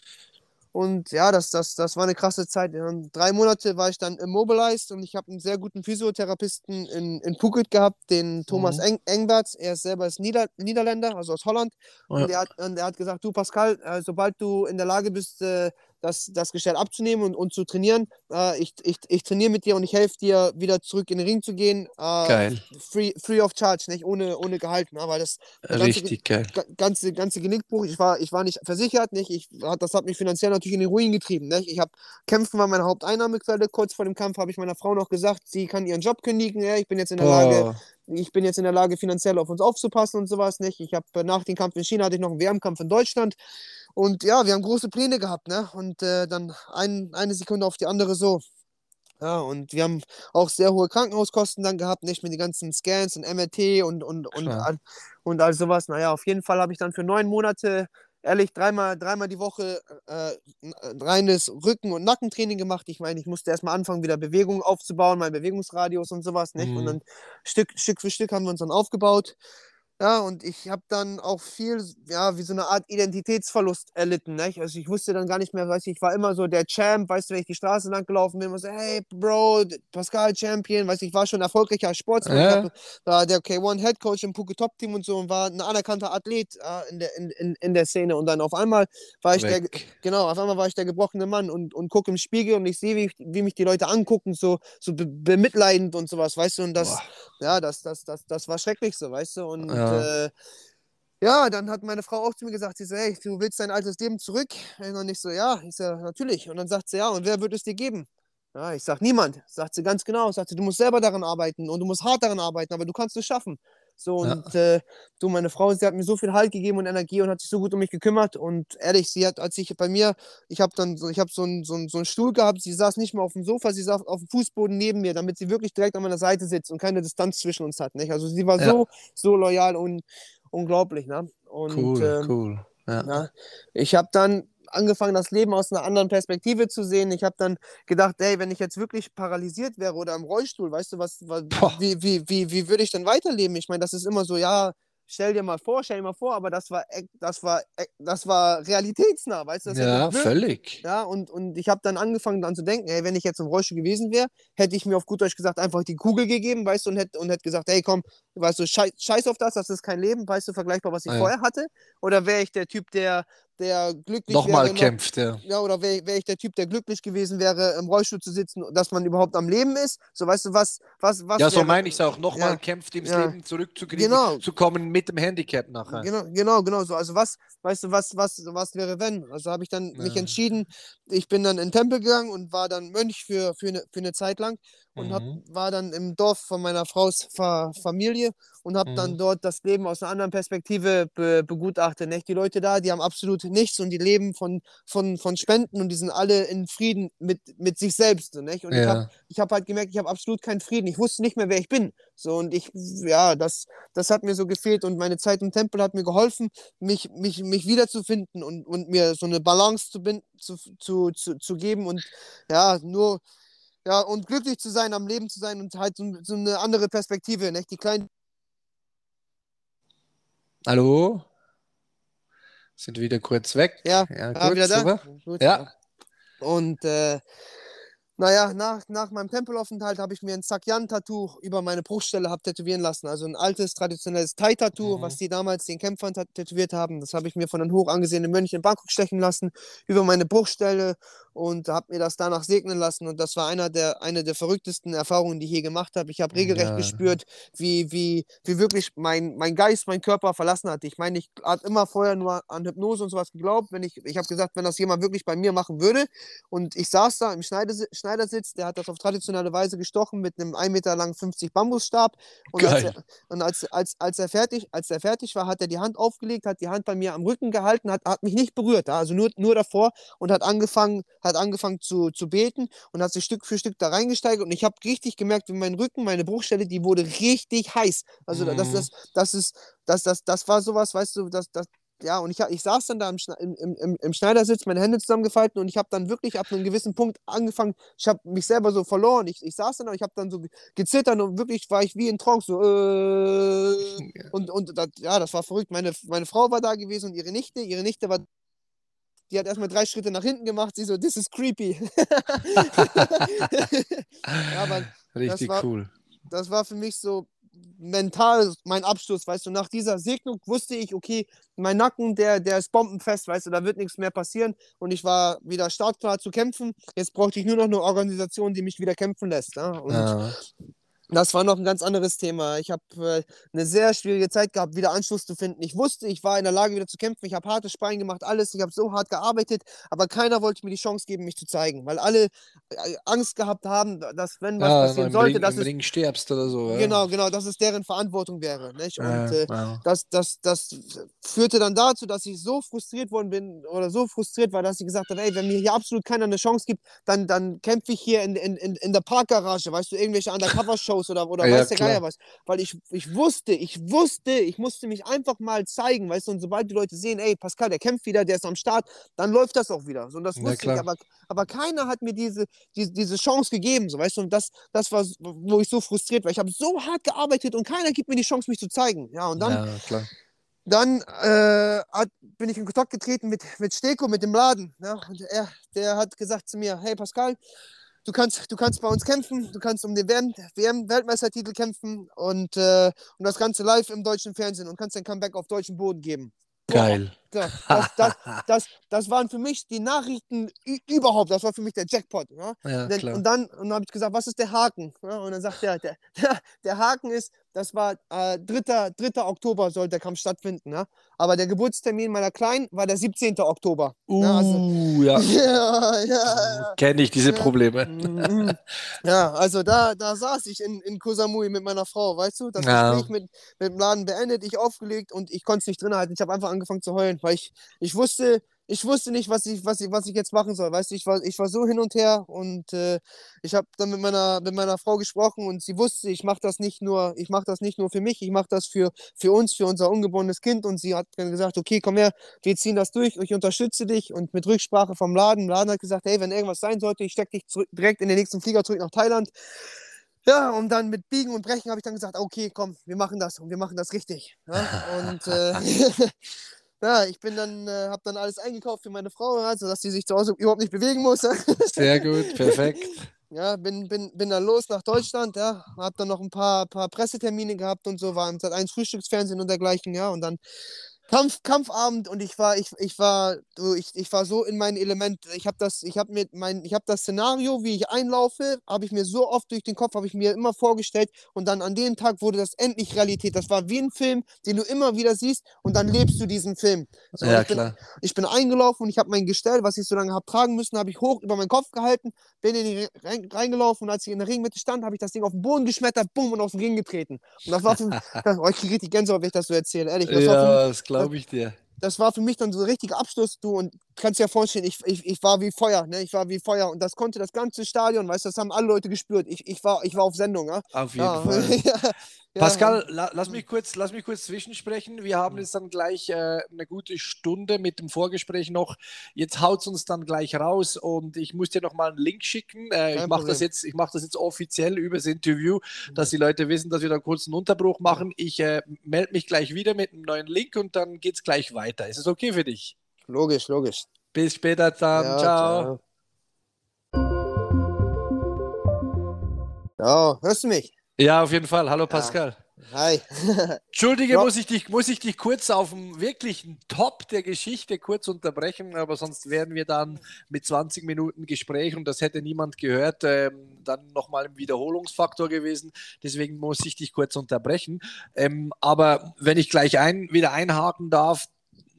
[SPEAKER 2] Und ja, das, das, das war eine krasse Zeit. Drei Monate war ich dann immobilized und ich habe einen sehr guten Physiotherapeuten in, in Phuket gehabt, den Thomas mhm. Eng Engberts. Er ist selber ist Nieder Niederländer, also aus Holland. Ja. Und, er hat, und er hat gesagt, du Pascal, äh, sobald du in der Lage bist, äh, das, das Gestell abzunehmen und, und zu trainieren. Äh, ich, ich, ich trainiere mit dir und ich helfe dir, wieder zurück in den Ring zu gehen. Äh,
[SPEAKER 1] Geil.
[SPEAKER 2] Free, free of charge, nicht? Ohne, ohne Gehalt. Ne? Weil das ganze,
[SPEAKER 1] Richtig geil.
[SPEAKER 2] ga- ganze, ganze Genickbruch, ich war, ich war nicht versichert, nicht? Ich, das hat mich finanziell natürlich in den Ruin getrieben. Nicht? Ich habe Kämpfen war meine Haupteinnahmequelle. Kurz vor dem Kampf habe ich meiner Frau noch gesagt, sie kann ihren Job kündigen. Ja? Ich bin jetzt in der Lage,
[SPEAKER 1] Boah.
[SPEAKER 2] ich bin jetzt in der Lage, finanziell auf uns aufzupassen und sowas nicht. Ich habe nach dem Kampf in China hatte ich noch einen WM-Kampf in Deutschland. Und ja, wir haben große Pläne gehabt, ne? Und äh, dann ein, eine Sekunde auf die andere so. Ja, und wir haben auch sehr hohe Krankenhauskosten dann gehabt, nicht mit den ganzen Scans und MRT und, und, und,
[SPEAKER 1] Klar.
[SPEAKER 2] all- und all sowas. Naja, auf jeden Fall habe ich dann für neun Monate, ehrlich, dreimal, dreimal die Woche äh, äh, reines Rücken- und Nackentraining gemacht. Ich meine, ich musste erstmal anfangen, wieder Bewegung aufzubauen, mein Bewegungsradius und sowas, nicht? Und
[SPEAKER 1] Mhm.
[SPEAKER 2] dann Stück, Stück für Stück haben wir uns dann aufgebaut. Ja, und ich habe dann auch viel, ja, wie so eine Art Identitätsverlust erlitten. Nicht? Also ich wusste dann gar nicht mehr, weißt du, ich war immer so der Champ, weißt du, wenn ich die Straße lang gelaufen bin, immer so, hey, Bro, Pascal Champion, weißt du, ich war schon erfolgreicher Sportsmann. Ich
[SPEAKER 1] Ja.
[SPEAKER 2] hab, war der K1 Head Coach im Puke Top Team und so und war ein anerkannter Athlet äh, in, der, in, in, in der Szene. Und dann auf einmal war ich der,
[SPEAKER 1] Weg.
[SPEAKER 2] genau, auf einmal war ich der gebrochene Mann und, und gucke im Spiegel und ich sehe, wie, ich- wie mich die Leute angucken, so, so be bemitleidend und sowas, weißt du, und das,
[SPEAKER 1] Boah.
[SPEAKER 2] ja, das, das, das, das war schrecklich so, weißt du, und
[SPEAKER 1] Ja.
[SPEAKER 2] Äh, ja, dann hat meine Frau auch zu mir gesagt, sie so, hey, du willst dein altes Leben zurück? Und dann ich so, ja, ich so, natürlich. Und dann sagt sie, ja, und wer wird es dir geben? Ja, ich sag, niemand. Sagt sie ganz genau. Sagt sie, du musst selber daran arbeiten und du musst hart daran arbeiten, aber du kannst es schaffen. So,
[SPEAKER 1] Ja.
[SPEAKER 2] und äh, du, meine Frau, sie hat mir so viel Halt gegeben und Energie und hat sich so gut um mich gekümmert. Und ehrlich, sie hat, als ich bei mir, ich habe dann so, ich habe so einen so einen- so einen Stuhl gehabt, sie saß nicht mehr auf dem Sofa, sie saß auf dem Fußboden neben mir, damit sie wirklich direkt an meiner Seite sitzt und keine Distanz zwischen uns hat. Nicht? Also sie war
[SPEAKER 1] Ja.
[SPEAKER 2] so, so loyal und unglaublich. Ne? Und,
[SPEAKER 1] Cool,
[SPEAKER 2] ähm,
[SPEAKER 1] cool. Ja.
[SPEAKER 2] ja, ich habe dann angefangen, das Leben aus einer anderen Perspektive zu sehen. Ich habe dann gedacht, ey, wenn ich jetzt wirklich paralysiert wäre oder im Rollstuhl, weißt du, was, was wie, wie, wie, wie würde ich denn weiterleben? Ich meine, das ist immer so, ja, stell dir mal vor, stell dir mal vor, aber das war, das war, das war realitätsnah, weißt du?
[SPEAKER 1] Ja, völlig.
[SPEAKER 2] ja, und, und ich habe dann angefangen dann zu denken, ey, wenn ich jetzt im Rollstuhl gewesen wäre, hätte ich mir auf gut Deutsch gesagt einfach die Kugel gegeben, weißt du, und hätte und hätte gesagt, hey, komm, weißt du, scheiß, scheiß auf das, das ist kein Leben, weißt du, vergleichbar, was ich
[SPEAKER 1] Ja.
[SPEAKER 2] vorher hatte. Oder wäre ich der Typ, der, der glücklich
[SPEAKER 1] Nochmal
[SPEAKER 2] wäre, noch-
[SPEAKER 1] kämpft, ja.
[SPEAKER 2] ja, oder wäre wär ich der Typ, der glücklich gewesen wäre, im Rollstuhl zu sitzen, dass man überhaupt am Leben ist? So, weißt du, was, was, was
[SPEAKER 1] Ja, so meine ich es auch. Nochmal
[SPEAKER 2] Ja.
[SPEAKER 1] kämpft, ins
[SPEAKER 2] Ja.
[SPEAKER 1] Leben zurückzukriegen,
[SPEAKER 2] Genau.
[SPEAKER 1] zu kommen mit dem Handicap nachher.
[SPEAKER 2] Genau, genau, genau so. Also was, weißt du, was, was, was wäre wenn? Also habe ich dann mich
[SPEAKER 1] Ja.
[SPEAKER 2] entschieden, ich bin dann in den Tempel gegangen und war dann Mönch für, für, eine, für eine Zeit lang und hab,
[SPEAKER 1] Mhm.
[SPEAKER 2] war dann im Dorf von meiner Fraus Fa Familie und habe dann
[SPEAKER 1] Mhm.
[SPEAKER 2] dort das Leben aus einer anderen Perspektive be begutachtet. Nicht? Die Leute da, die haben absolut nichts und die leben von, von, von Spenden und die sind alle in Frieden mit, mit sich selbst. so, Nicht? Und ich habe
[SPEAKER 1] Ja.
[SPEAKER 2] ich habe halt gemerkt, ich habe absolut keinen Frieden. Ich wusste nicht mehr, wer ich bin. So und ich, ja, das, das hat mir so gefehlt und meine Zeit im Tempel hat mir geholfen, mich, mich, mich wiederzufinden und, und mir so eine Balance zu, binden, zu, zu, zu, zu geben und ja, nur, ja, und glücklich zu sein, am Leben zu sein und halt so, so eine andere Perspektive, nicht? Die kleinen
[SPEAKER 1] Hallo? Sind wieder kurz weg.
[SPEAKER 2] Ja,
[SPEAKER 1] ja
[SPEAKER 2] Ah,
[SPEAKER 1] gut, super.
[SPEAKER 2] Gut.
[SPEAKER 1] Ja.
[SPEAKER 2] Und äh, naja, nach, nach meinem Tempelaufenthalt habe ich mir ein Sakyan-Tattoo über meine Bruststelle hab tätowieren lassen. Also ein altes, traditionelles Thai-Tattoo,
[SPEAKER 1] Mhm.
[SPEAKER 2] was die damals den Kämpfern tätowiert haben. Das habe ich mir von einem hoch angesehenen Mönch in Bangkok stechen lassen, über meine Bruststelle und habe mir das danach segnen lassen. Und das war einer der, eine der verrücktesten Erfahrungen, die ich je gemacht habe. Ich habe regelrecht
[SPEAKER 1] Ja.
[SPEAKER 2] gespürt, wie, wie, wie wirklich mein, mein Geist mein Körper verlassen hat. Ich meine, ich habe immer vorher nur an Hypnose und sowas geglaubt. Wenn ich ich habe gesagt, wenn das jemand wirklich bei mir machen würde, und ich saß da im Schneidersi- Schneidersitz, der hat das auf traditionelle Weise gestochen mit einem 1 Meter langen 50 Bambusstab. Und, als er, und als, als, als, er fertig, als er fertig war, hat er die Hand aufgelegt, hat die Hand bei mir am Rücken gehalten, hat, hat mich nicht berührt, also nur, nur davor und hat angefangen, hat angefangen zu, zu beten und hat sich Stück für Stück da reingesteigert. Und ich habe richtig gemerkt, wie mein Rücken, meine Bruchstelle, die wurde richtig heiß. Also da- das,
[SPEAKER 1] Mhm.
[SPEAKER 2] das, das ist, das, das, das war sowas, weißt du, das, das, ja, und ich, ich saß dann da im, im, im, im- Schneidersitz, meine Hände zusammengefalten und ich habe dann wirklich ab einem gewissen Punkt angefangen, ich habe mich selber so verloren. Ich, ich saß dann da, ich habe dann so ge- gezittert und wirklich war ich wie in Trance, so, äh, und, und das, ja, das war verrückt. Meine, meine Frau war da gewesen und ihre Nichte, ihre Nichte war, die hat erstmal drei Schritte nach hinten gemacht, sie so, this is creepy. ja, aber
[SPEAKER 1] Richtig
[SPEAKER 2] war-
[SPEAKER 1] cool.
[SPEAKER 2] das war für mich so, mental mein Abschluss, weißt du, nach dieser Segnung wusste ich, okay, mein Nacken, der, der ist bombenfest, weißt du, da wird nichts mehr passieren und ich war wieder startklar zu kämpfen. Jetzt brauchte ich nur noch eine Organisation, die mich wieder kämpfen lässt. Ja? Und ja. Das war noch ein ganz anderes Thema. Ich habe äh, eine sehr schwierige Zeit gehabt, wieder Anschluss zu finden. Ich wusste, ich war in der Lage, wieder zu kämpfen. Ich habe harte Speien gemacht, alles. Ich habe so hart gearbeitet, aber keiner wollte mir die Chance geben, mich zu zeigen, weil alle äh, Angst gehabt haben, dass, wenn was ja, passieren sollte, Ring, dass
[SPEAKER 1] im es. Ring stirbst oder so.
[SPEAKER 2] Ja. Genau, genau, dass es deren Verantwortung wäre. Nicht? Und äh, wow. das, das, das führte dann dazu, dass ich so frustriert worden bin oder so frustriert war, dass ich gesagt habe: ey, wenn mir hier absolut keiner eine Chance gibt, dann, dann kämpfe ich hier in, in, in, in der Parkgarage, weißt du, irgendwelche Undercover-Shows Shows oder, oder ja, weiß der Geier was. Weil ich, ich wusste, ich wusste, ich musste mich einfach mal zeigen, weißt du, und sobald die Leute sehen, ey, Pascal, der kämpft wieder, der ist am Start, dann läuft das auch wieder. So, und das wusste ja, ich, aber, aber keiner hat mir diese, diese, diese Chance gegeben, so, weißt du, und das, das war, wo ich so frustriert war. Ich habe so hart gearbeitet und keiner gibt mir die Chance, mich zu zeigen. Ja, und dann. Ja, klar. Dann äh, hat, bin ich in Kontakt getreten mit, mit Steko, mit dem Laden. Ja, und er, der hat gesagt zu mir, hey Pascal, du kannst, du kannst bei uns kämpfen, du kannst um den WM-Weltmeistertitel kämpfen und, äh, und das Ganze live im deutschen Fernsehen und kannst dein Comeback auf deutschem Boden geben.
[SPEAKER 1] Geil.
[SPEAKER 2] Das, das, das, das, waren für mich die Nachrichten überhaupt. Das war für mich der Jackpot. Ja? Ja, und dann und habe ich gesagt, was ist der Haken? Ja, und dann sagt er, der, der, der Haken ist, das war äh, 3. 3. Oktober soll der Kampf stattfinden. Ja? Aber der Geburtstermin meiner Kleinen war der 17. Oktober.
[SPEAKER 1] Uh, also, ja. ja, ja Kenne ich diese Probleme.
[SPEAKER 2] Mhm. ja, also da, da saß ich in, in Kosamui mit meiner Frau, weißt du? Das Gespräch mit, mit dem Laden beendet, ich aufgelegt und ich konnte es nicht drin halten. Ich habe einfach angefangen zu heulen, weil ich, ich wusste, ich wusste nicht, was ich, was ich, was ich jetzt machen soll. Weißt du, ich war, ich war so hin und her und äh, ich habe dann mit meiner, mit meiner Frau gesprochen und sie wusste, ich mache das nicht nur, ich mache das nicht nur für mich, ich mache das für, für uns, für unser ungeborenes Kind. Und sie hat dann gesagt, okay, komm her, wir ziehen das durch, ich unterstütze dich und mit Rücksprache vom Laden. Laden hat gesagt, hey, wenn irgendwas sein sollte, ich stecke dich zurück, direkt in den nächsten Flieger zurück nach Thailand. Ja, und dann mit Biegen und Brechen habe ich dann gesagt, okay, komm, wir machen das und wir machen das richtig. Ja? Und äh, Ja, ich bin dann, äh, habe dann alles eingekauft für meine Frau, also dass sie sich zu Hause überhaupt nicht bewegen muss.
[SPEAKER 1] Sehr gut, perfekt.
[SPEAKER 2] Ja, bin, bin, bin dann los nach Deutschland, ja, hab dann noch ein paar, paar Pressetermine gehabt und so, war im Sat 1 Frühstücksfernsehen und dergleichen, ja, und dann Kampf, Kampfabend und ich war, ich, ich war, du, ich, ich war so in meinem Element. Ich habe das, ich habe mir mein, ich habe das Szenario, wie ich einlaufe, habe ich mir so oft durch den Kopf, habe ich mir immer vorgestellt und dann an dem Tag wurde das endlich Realität. Das war wie ein Film, den du immer wieder siehst und dann lebst du diesen Film.
[SPEAKER 1] So, ja,
[SPEAKER 2] ich, bin,
[SPEAKER 1] klar.
[SPEAKER 2] ich bin eingelaufen und ich habe mein Gestell, was ich so lange habe tragen müssen, habe ich hoch über meinen Kopf gehalten, bin in den Ring reingelaufen und als ich in der Ringmitte stand, habe ich das Ding auf den Boden geschmettert, bumm und auf den Ring getreten. Und das war für mich, oh, ich kriege richtig Gänsehaut, wenn ich das so erzähle, ehrlich. Das
[SPEAKER 1] ja, das glaube ich dir
[SPEAKER 2] das war für mich dann so ein richtiger Abschluss, du, und kannst dir ja vorstellen, ich, ich, ich war wie Feuer, ne? Ich war wie Feuer und das konnte das ganze Stadion, weißt du, das haben alle Leute gespürt. Ich, ich, war, ich war auf Sendung, ja?
[SPEAKER 1] Auf jeden ja. Fall. ja. Pascal, la, lass, mich kurz, lass mich kurz zwischensprechen. Wir haben jetzt dann gleich äh, eine gute Stunde mit dem Vorgespräch noch. Jetzt haut es uns dann gleich raus und ich muss dir noch mal einen Link schicken. Äh, ich mache das, jetzt, mach das jetzt offiziell über das Interview, mhm. dass die Leute wissen, dass wir da kurz einen Unterbruch machen. Ich äh, melde mich gleich wieder mit einem neuen Link und dann geht es gleich weiter. Ist es okay für dich?
[SPEAKER 2] Logisch, logisch.
[SPEAKER 1] Bis später dann. Ja, ciao.
[SPEAKER 2] ciao. hörst du mich?
[SPEAKER 1] Ja, auf jeden Fall. Hallo Pascal.
[SPEAKER 2] Hi.
[SPEAKER 1] Entschuldige, muss ich, dich, muss ich dich kurz auf dem wirklichen Top der Geschichte kurz unterbrechen, aber sonst wären wir dann mit 20 Minuten Gespräch und das hätte niemand gehört, ähm, dann nochmal im Wiederholungsfaktor gewesen. Deswegen muss ich dich kurz unterbrechen. Ähm, aber wenn ich gleich ein, wieder einhaken darf,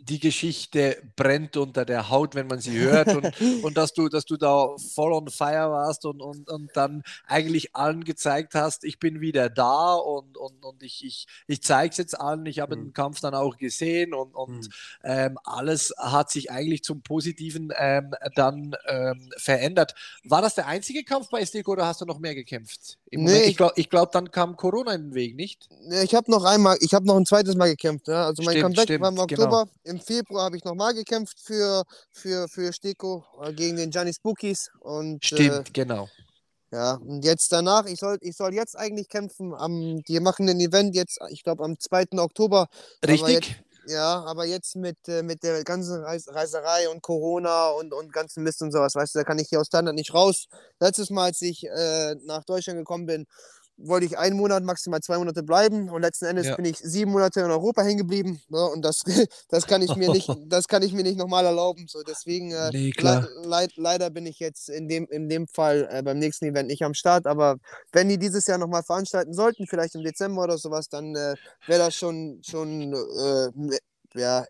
[SPEAKER 1] die Geschichte brennt unter der Haut, wenn man sie hört und, und dass, du, dass du da voll on fire warst und, und, und dann eigentlich allen gezeigt hast, ich bin wieder da und, und, und ich, ich, ich zeige es jetzt allen, ich habe mhm. den Kampf dann auch gesehen und, und mhm. ähm, alles hat sich eigentlich zum Positiven ähm, dann ähm, verändert. War das der einzige Kampf bei SDK oder hast du noch mehr gekämpft?
[SPEAKER 2] nee, Moment,
[SPEAKER 1] ich glaube, glaub, dann kam Corona in den Weg, nicht?
[SPEAKER 2] Ich habe noch einmal, ich habe noch ein zweites Mal gekämpft. Ja? Also mein stimmt, Comeback stimmt, war im genau. Oktober. Genau. Im Februar habe ich nochmal gekämpft für, für, für Steko äh, gegen den Gianni Spookies. Und,
[SPEAKER 1] stimmt, äh, genau.
[SPEAKER 2] Ja, und jetzt danach, ich soll, ich soll jetzt eigentlich kämpfen. Am, die machen ein Event jetzt, ich glaube, am 2. Oktober.
[SPEAKER 1] Richtig.
[SPEAKER 2] Ja, aber jetzt mit, äh, mit der ganzen Reis Reiserei und Corona und, und ganzen Mist und sowas, weißt du, da kann ich hier aus Standard nicht raus. Letztes Mal, als ich äh, nach Deutschland gekommen bin, wollte ich einen Monat, maximal zwei Monate bleiben und letzten Endes
[SPEAKER 1] Ja.
[SPEAKER 2] bin ich sieben Monate in Europa hängen geblieben. Ne? Und das, das kann ich mir nicht, das kann ich mir nicht nochmal erlauben. So, deswegen äh,
[SPEAKER 1] Nee,
[SPEAKER 2] le leid leider bin ich jetzt in dem, in dem Fall äh, beim nächsten Event nicht am Start. Aber wenn die dieses Jahr nochmal veranstalten sollten, vielleicht im Dezember oder sowas, dann äh, wäre das schon, schon äh, ja,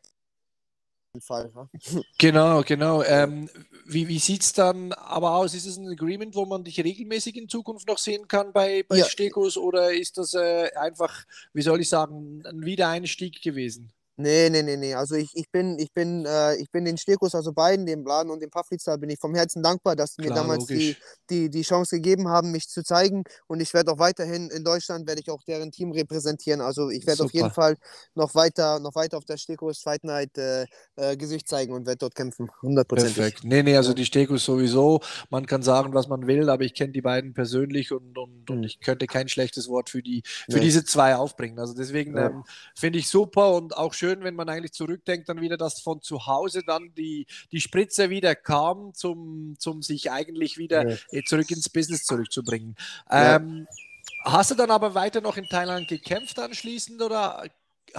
[SPEAKER 2] ein Fall. Ne?
[SPEAKER 1] Genau, genau. Ähm, wie wie sieht es dann aber aus? Ist es ein Agreement, wo man dich regelmäßig in Zukunft noch sehen kann bei, bei
[SPEAKER 2] Ja.
[SPEAKER 1] Stekos oder ist das äh, einfach, wie soll ich sagen, ein Wiedereinstieg gewesen?
[SPEAKER 2] Nee, nee, nee, nee. Also ich, ich bin, ich bin, äh, ich bin den Stirkus, also beiden, dem Bladen und dem Pavlitzer, bin ich vom Herzen dankbar, dass sie mir damals die,
[SPEAKER 1] logisch.
[SPEAKER 2] die, die Chance gegeben haben, mich zu zeigen. Und ich werde auch weiterhin in Deutschland, werde ich auch deren Team repräsentieren. Also ich werde auf jeden. Fall noch weiter, noch weiter auf der Stirkus Fight Night äh, äh, Gesicht zeigen und werde dort kämpfen. Hundertprozentig.
[SPEAKER 1] Perfekt. Nee, nee, also die Stekos sowieso. Man kann sagen, was man will, aber ich kenne die beiden persönlich und, und, und
[SPEAKER 2] Mhm.
[SPEAKER 1] ich könnte kein schlechtes Wort für die für
[SPEAKER 2] Nee.
[SPEAKER 1] diese zwei aufbringen. Also deswegen ähm, finde ich super und auch schön, wenn man eigentlich zurückdenkt, dann wieder, dass von zu Hause dann die, die Spritze wieder kam, zum, zum sich eigentlich wieder
[SPEAKER 2] Ja.
[SPEAKER 1] eh, zurück ins Business zurückzubringen.
[SPEAKER 2] Ja.
[SPEAKER 1] Ähm, hast du dann aber weiter noch in Thailand gekämpft anschließend oder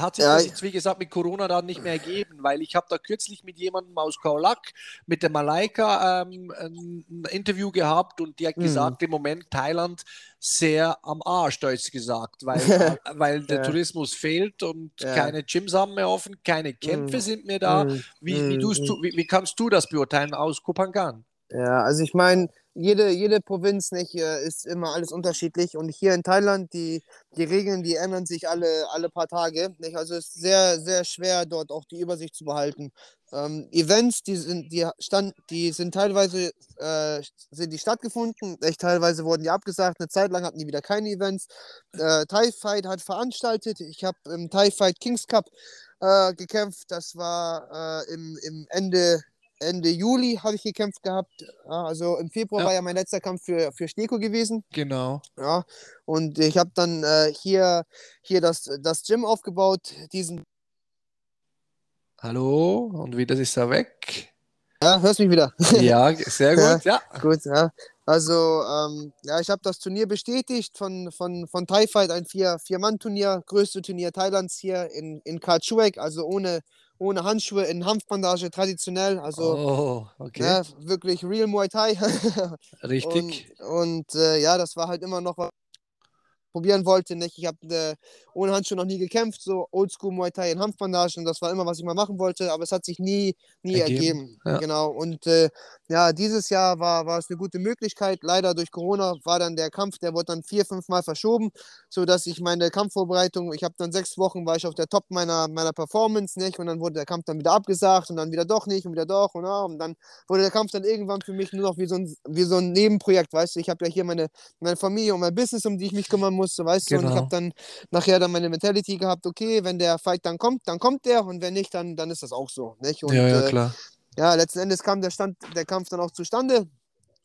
[SPEAKER 1] hat sich
[SPEAKER 2] Ja,
[SPEAKER 1] das jetzt, wie gesagt, mit Corona dann nicht mehr ergeben? Weil ich habe da kürzlich mit jemandem aus Kaolack, mit der Malaika, ähm, ein, Interview gehabt und die hat
[SPEAKER 2] Mhm.
[SPEAKER 1] gesagt, im Moment Thailand sehr am Arsch, deutsch gesagt, weil, weil der
[SPEAKER 2] Ja.
[SPEAKER 1] Tourismus fehlt und
[SPEAKER 2] Ja.
[SPEAKER 1] keine Gyms haben mehr offen, keine Kämpfe
[SPEAKER 2] Mhm.
[SPEAKER 1] sind mehr da.
[SPEAKER 2] Mm,
[SPEAKER 1] Wie, wie,
[SPEAKER 2] mm, mm.
[SPEAKER 1] wie, wie kannst du das beurteilen aus Kopangan?
[SPEAKER 2] Ja, also ich meine, jede, jede Provinz nicht, äh, ist immer alles unterschiedlich. Und hier in Thailand, die, die Regeln, die ändern sich alle, alle paar Tage. Nicht? Also es ist sehr, sehr schwer, dort auch die Übersicht zu behalten. Ähm, Events, die sind, die stand, die sind teilweise äh, sind die stattgefunden, echt teilweise wurden die abgesagt. Eine Zeit lang hatten die wieder keine Events. Äh, Thai Fight hat veranstaltet. Ich habe im Thai Fight Kings Cup äh, gekämpft. Das war äh, im, im Ende, Ende Juli habe ich gekämpft gehabt. Ja, also im Februar
[SPEAKER 1] Ja.
[SPEAKER 2] war ja mein letzter Kampf für, für Steko gewesen.
[SPEAKER 1] Genau.
[SPEAKER 2] Ja, und ich habe dann äh, hier, hier das, das Gym aufgebaut. Diesen,
[SPEAKER 1] Hallo, und wieder ist er weg.
[SPEAKER 2] ja, hörst mich wieder.
[SPEAKER 1] Ja, sehr gut. Ja.
[SPEAKER 2] Gut, ja. Also, ähm, ja, ich habe das Turnier bestätigt von, von, von Thai Fight, ein Vier- Vier-Mann-Turnier, größte Turnier Thailands hier in, in Karlsruhe, also ohne, ohne Handschuhe, in Hanfbandage, traditionell. Also,
[SPEAKER 1] Oh, okay.
[SPEAKER 2] ja, wirklich real Muay Thai.
[SPEAKER 1] Richtig.
[SPEAKER 2] Und, und äh, ja, das war halt immer noch was probieren wollte. Nicht? Ich habe äh, ohne Handschuhe noch nie gekämpft, so Oldschool Muay Thai in Hanfbandagen. Das war immer, was ich mal machen wollte, aber es hat sich nie, nie
[SPEAKER 1] Ergeben,
[SPEAKER 2] ergeben.
[SPEAKER 1] ja.
[SPEAKER 2] Genau. Und äh, ja, dieses Jahr war, war es eine gute Möglichkeit. Leider durch Corona war dann der Kampf, der wurde dann vier, fünf Mal verschoben, sodass ich meine Kampfvorbereitung, ich habe dann sechs Wochen, war ich auf der Top meiner, meiner Performance, nicht? Und dann wurde der Kampf dann wieder abgesagt und dann wieder doch nicht und wieder doch und, ja, und dann wurde der Kampf dann irgendwann für mich nur noch wie so ein, wie so ein Nebenprojekt, weißt du. Ich habe ja hier meine, meine Familie und mein Business, um die ich mich kümmern musste, weißt du. Und ich
[SPEAKER 1] Genau.
[SPEAKER 2] habe dann nachher dann meine Mentality gehabt, okay, wenn der Fight dann kommt, dann kommt der und wenn nicht, dann, dann ist das auch so, nicht? Und,
[SPEAKER 1] ja, ja,
[SPEAKER 2] äh,
[SPEAKER 1] klar.
[SPEAKER 2] ja, letzten Endes kam der, Stand, der Kampf dann auch zustande.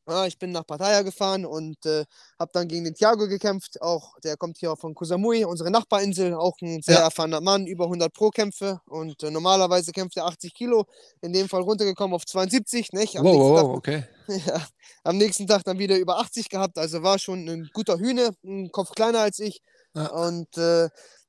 [SPEAKER 2] Ja, ich bin nach Pattaya gefahren und äh, habe dann gegen den Thiago gekämpft. Auch der kommt hier von Kusamui, unsere Nachbarinsel. Auch ein sehr
[SPEAKER 1] Ja.
[SPEAKER 2] erfahrener Mann, über 100 Pro-Kämpfe. Und äh, normalerweise kämpft er 80 Kilo. In dem Fall runtergekommen auf 72. Nicht? Am,
[SPEAKER 1] Wow,
[SPEAKER 2] nächsten
[SPEAKER 1] wow,
[SPEAKER 2] Tag,
[SPEAKER 1] okay.
[SPEAKER 2] ja, am nächsten Tag dann wieder über 80 gehabt. Also war schon ein guter Hühne, ein Kopf kleiner als ich.
[SPEAKER 1] Ja.
[SPEAKER 2] Und äh,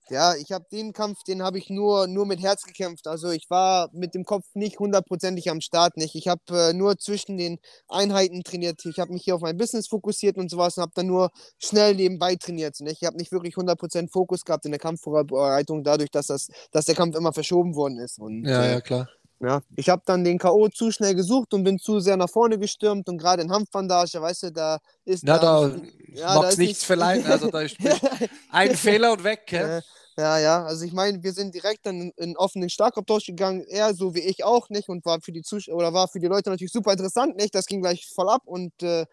[SPEAKER 2] ja, ich habe den Kampf, den habe ich nur, nur mit Herz gekämpft. Also ich war mit dem Kopf nicht hundertprozentig am Start. Nicht. Ich habe äh, nur zwischen den Einheiten trainiert. Ich habe mich hier auf mein Business fokussiert und sowas und habe dann nur schnell nebenbei trainiert. Nicht. Ich habe nicht wirklich 100% Fokus gehabt in der Kampfvorbereitung, dadurch, dass, das, dass der Kampf immer verschoben worden ist. Und,
[SPEAKER 1] Ja,
[SPEAKER 2] äh,
[SPEAKER 1] ja, klar.
[SPEAKER 2] Ja, ich habe dann den K.O. zu schnell gesucht und bin zu sehr nach vorne gestürmt und gerade in Hanfbandage, weißt du, da ist
[SPEAKER 1] Na, da
[SPEAKER 2] ja, da
[SPEAKER 1] mag's
[SPEAKER 2] ist
[SPEAKER 1] nichts
[SPEAKER 2] nicht-
[SPEAKER 1] verleiden. Also da ist ein Fehler und weg. gell?
[SPEAKER 2] Ja, ja, also ich meine, wir sind direkt dann in, in offenen Starkaustausch gegangen, er so wie ich auch nicht und war für die Zusch oder war für die Leute natürlich super interessant, nicht? Das ging gleich voll ab und äh,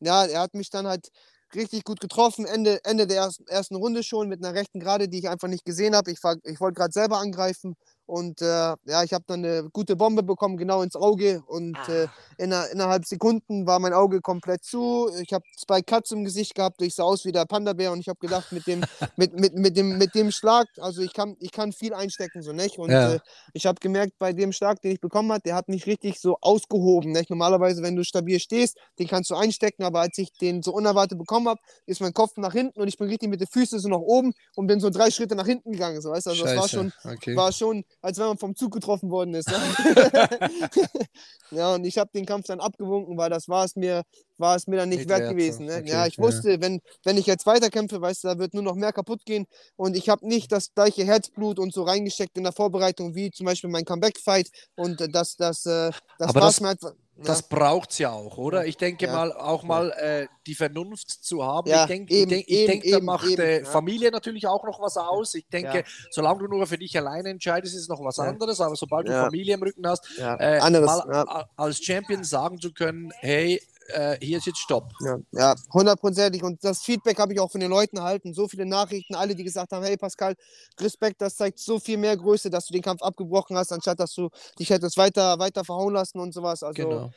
[SPEAKER 2] ja, er hat mich dann halt richtig gut getroffen, Ende, Ende der ersten, ersten Runde schon mit einer rechten Gerade, die ich einfach nicht gesehen habe. Ich, war- ich wollte gerade selber angreifen Und äh, ja, ich habe dann eine gute Bombe bekommen, genau ins Auge. Und äh,
[SPEAKER 1] Ah.
[SPEAKER 2] inner, innerhalb Sekunden war mein Auge komplett zu. Ich habe zwei Cuts im Gesicht gehabt. Ich sah aus wie der Panda-Bär. Und ich habe gedacht, mit dem, mit, mit, mit, dem, mit dem Schlag, also ich kann, ich kann viel einstecken, so nicht. Und
[SPEAKER 1] Ja.
[SPEAKER 2] äh, ich habe gemerkt, bei dem Schlag, den ich bekommen habe, der hat mich richtig so ausgehoben. Nicht? Normalerweise, wenn du stabil stehst, den kannst du einstecken. Aber als ich den so unerwartet bekommen habe, ist mein Kopf nach hinten und ich bin richtig mit den Füßen so nach oben und bin so drei Schritte nach hinten gegangen. So, weißt? Also das war
[SPEAKER 1] Scheiße.
[SPEAKER 2] schon,
[SPEAKER 1] okay.
[SPEAKER 2] war schon, als wenn man vom Zug getroffen worden ist. Ja, ja und ich habe den Kampf dann abgewunken, weil das war es mir, war es mir dann nicht
[SPEAKER 1] Nicht
[SPEAKER 2] wert
[SPEAKER 1] wert,
[SPEAKER 2] gewesen. Ne?
[SPEAKER 1] Okay,
[SPEAKER 2] ja, ich
[SPEAKER 1] ja.
[SPEAKER 2] wusste, wenn, wenn ich jetzt weiterkämpfe, weißt du, da wird nur noch mehr kaputt gehen und ich habe nicht das gleiche Herzblut und so reingesteckt in der Vorbereitung wie zum Beispiel mein Comeback-Fight und äh, das, das, äh, das
[SPEAKER 1] Aber
[SPEAKER 2] war
[SPEAKER 1] das-
[SPEAKER 2] mir einfach.
[SPEAKER 1] Das braucht es ja auch, oder? Ich denke
[SPEAKER 2] Ja.
[SPEAKER 1] mal, auch mal äh, die Vernunft zu haben.
[SPEAKER 2] Ja,
[SPEAKER 1] ich denke, ich denk, ich denk, da macht
[SPEAKER 2] eben,
[SPEAKER 1] äh,
[SPEAKER 2] ja.
[SPEAKER 1] Familie natürlich auch noch was aus. Ich denke, solange du nur für dich alleine entscheidest, ist es noch was anderes. Aber sobald du. Familie im Rücken hast, äh, mal als Champion sagen zu können, hey, äh, hier ist jetzt Stopp.
[SPEAKER 2] Ja, ja, hundertprozentig. Und das Feedback habe ich auch von den Leuten erhalten. So viele Nachrichten, alle, die gesagt haben, hey Pascal, Respekt, das zeigt so viel mehr Größe, dass du den Kampf abgebrochen hast, anstatt dass du dich hättest weiter, weiter verhauen lassen und sowas. Also,
[SPEAKER 1] Genau.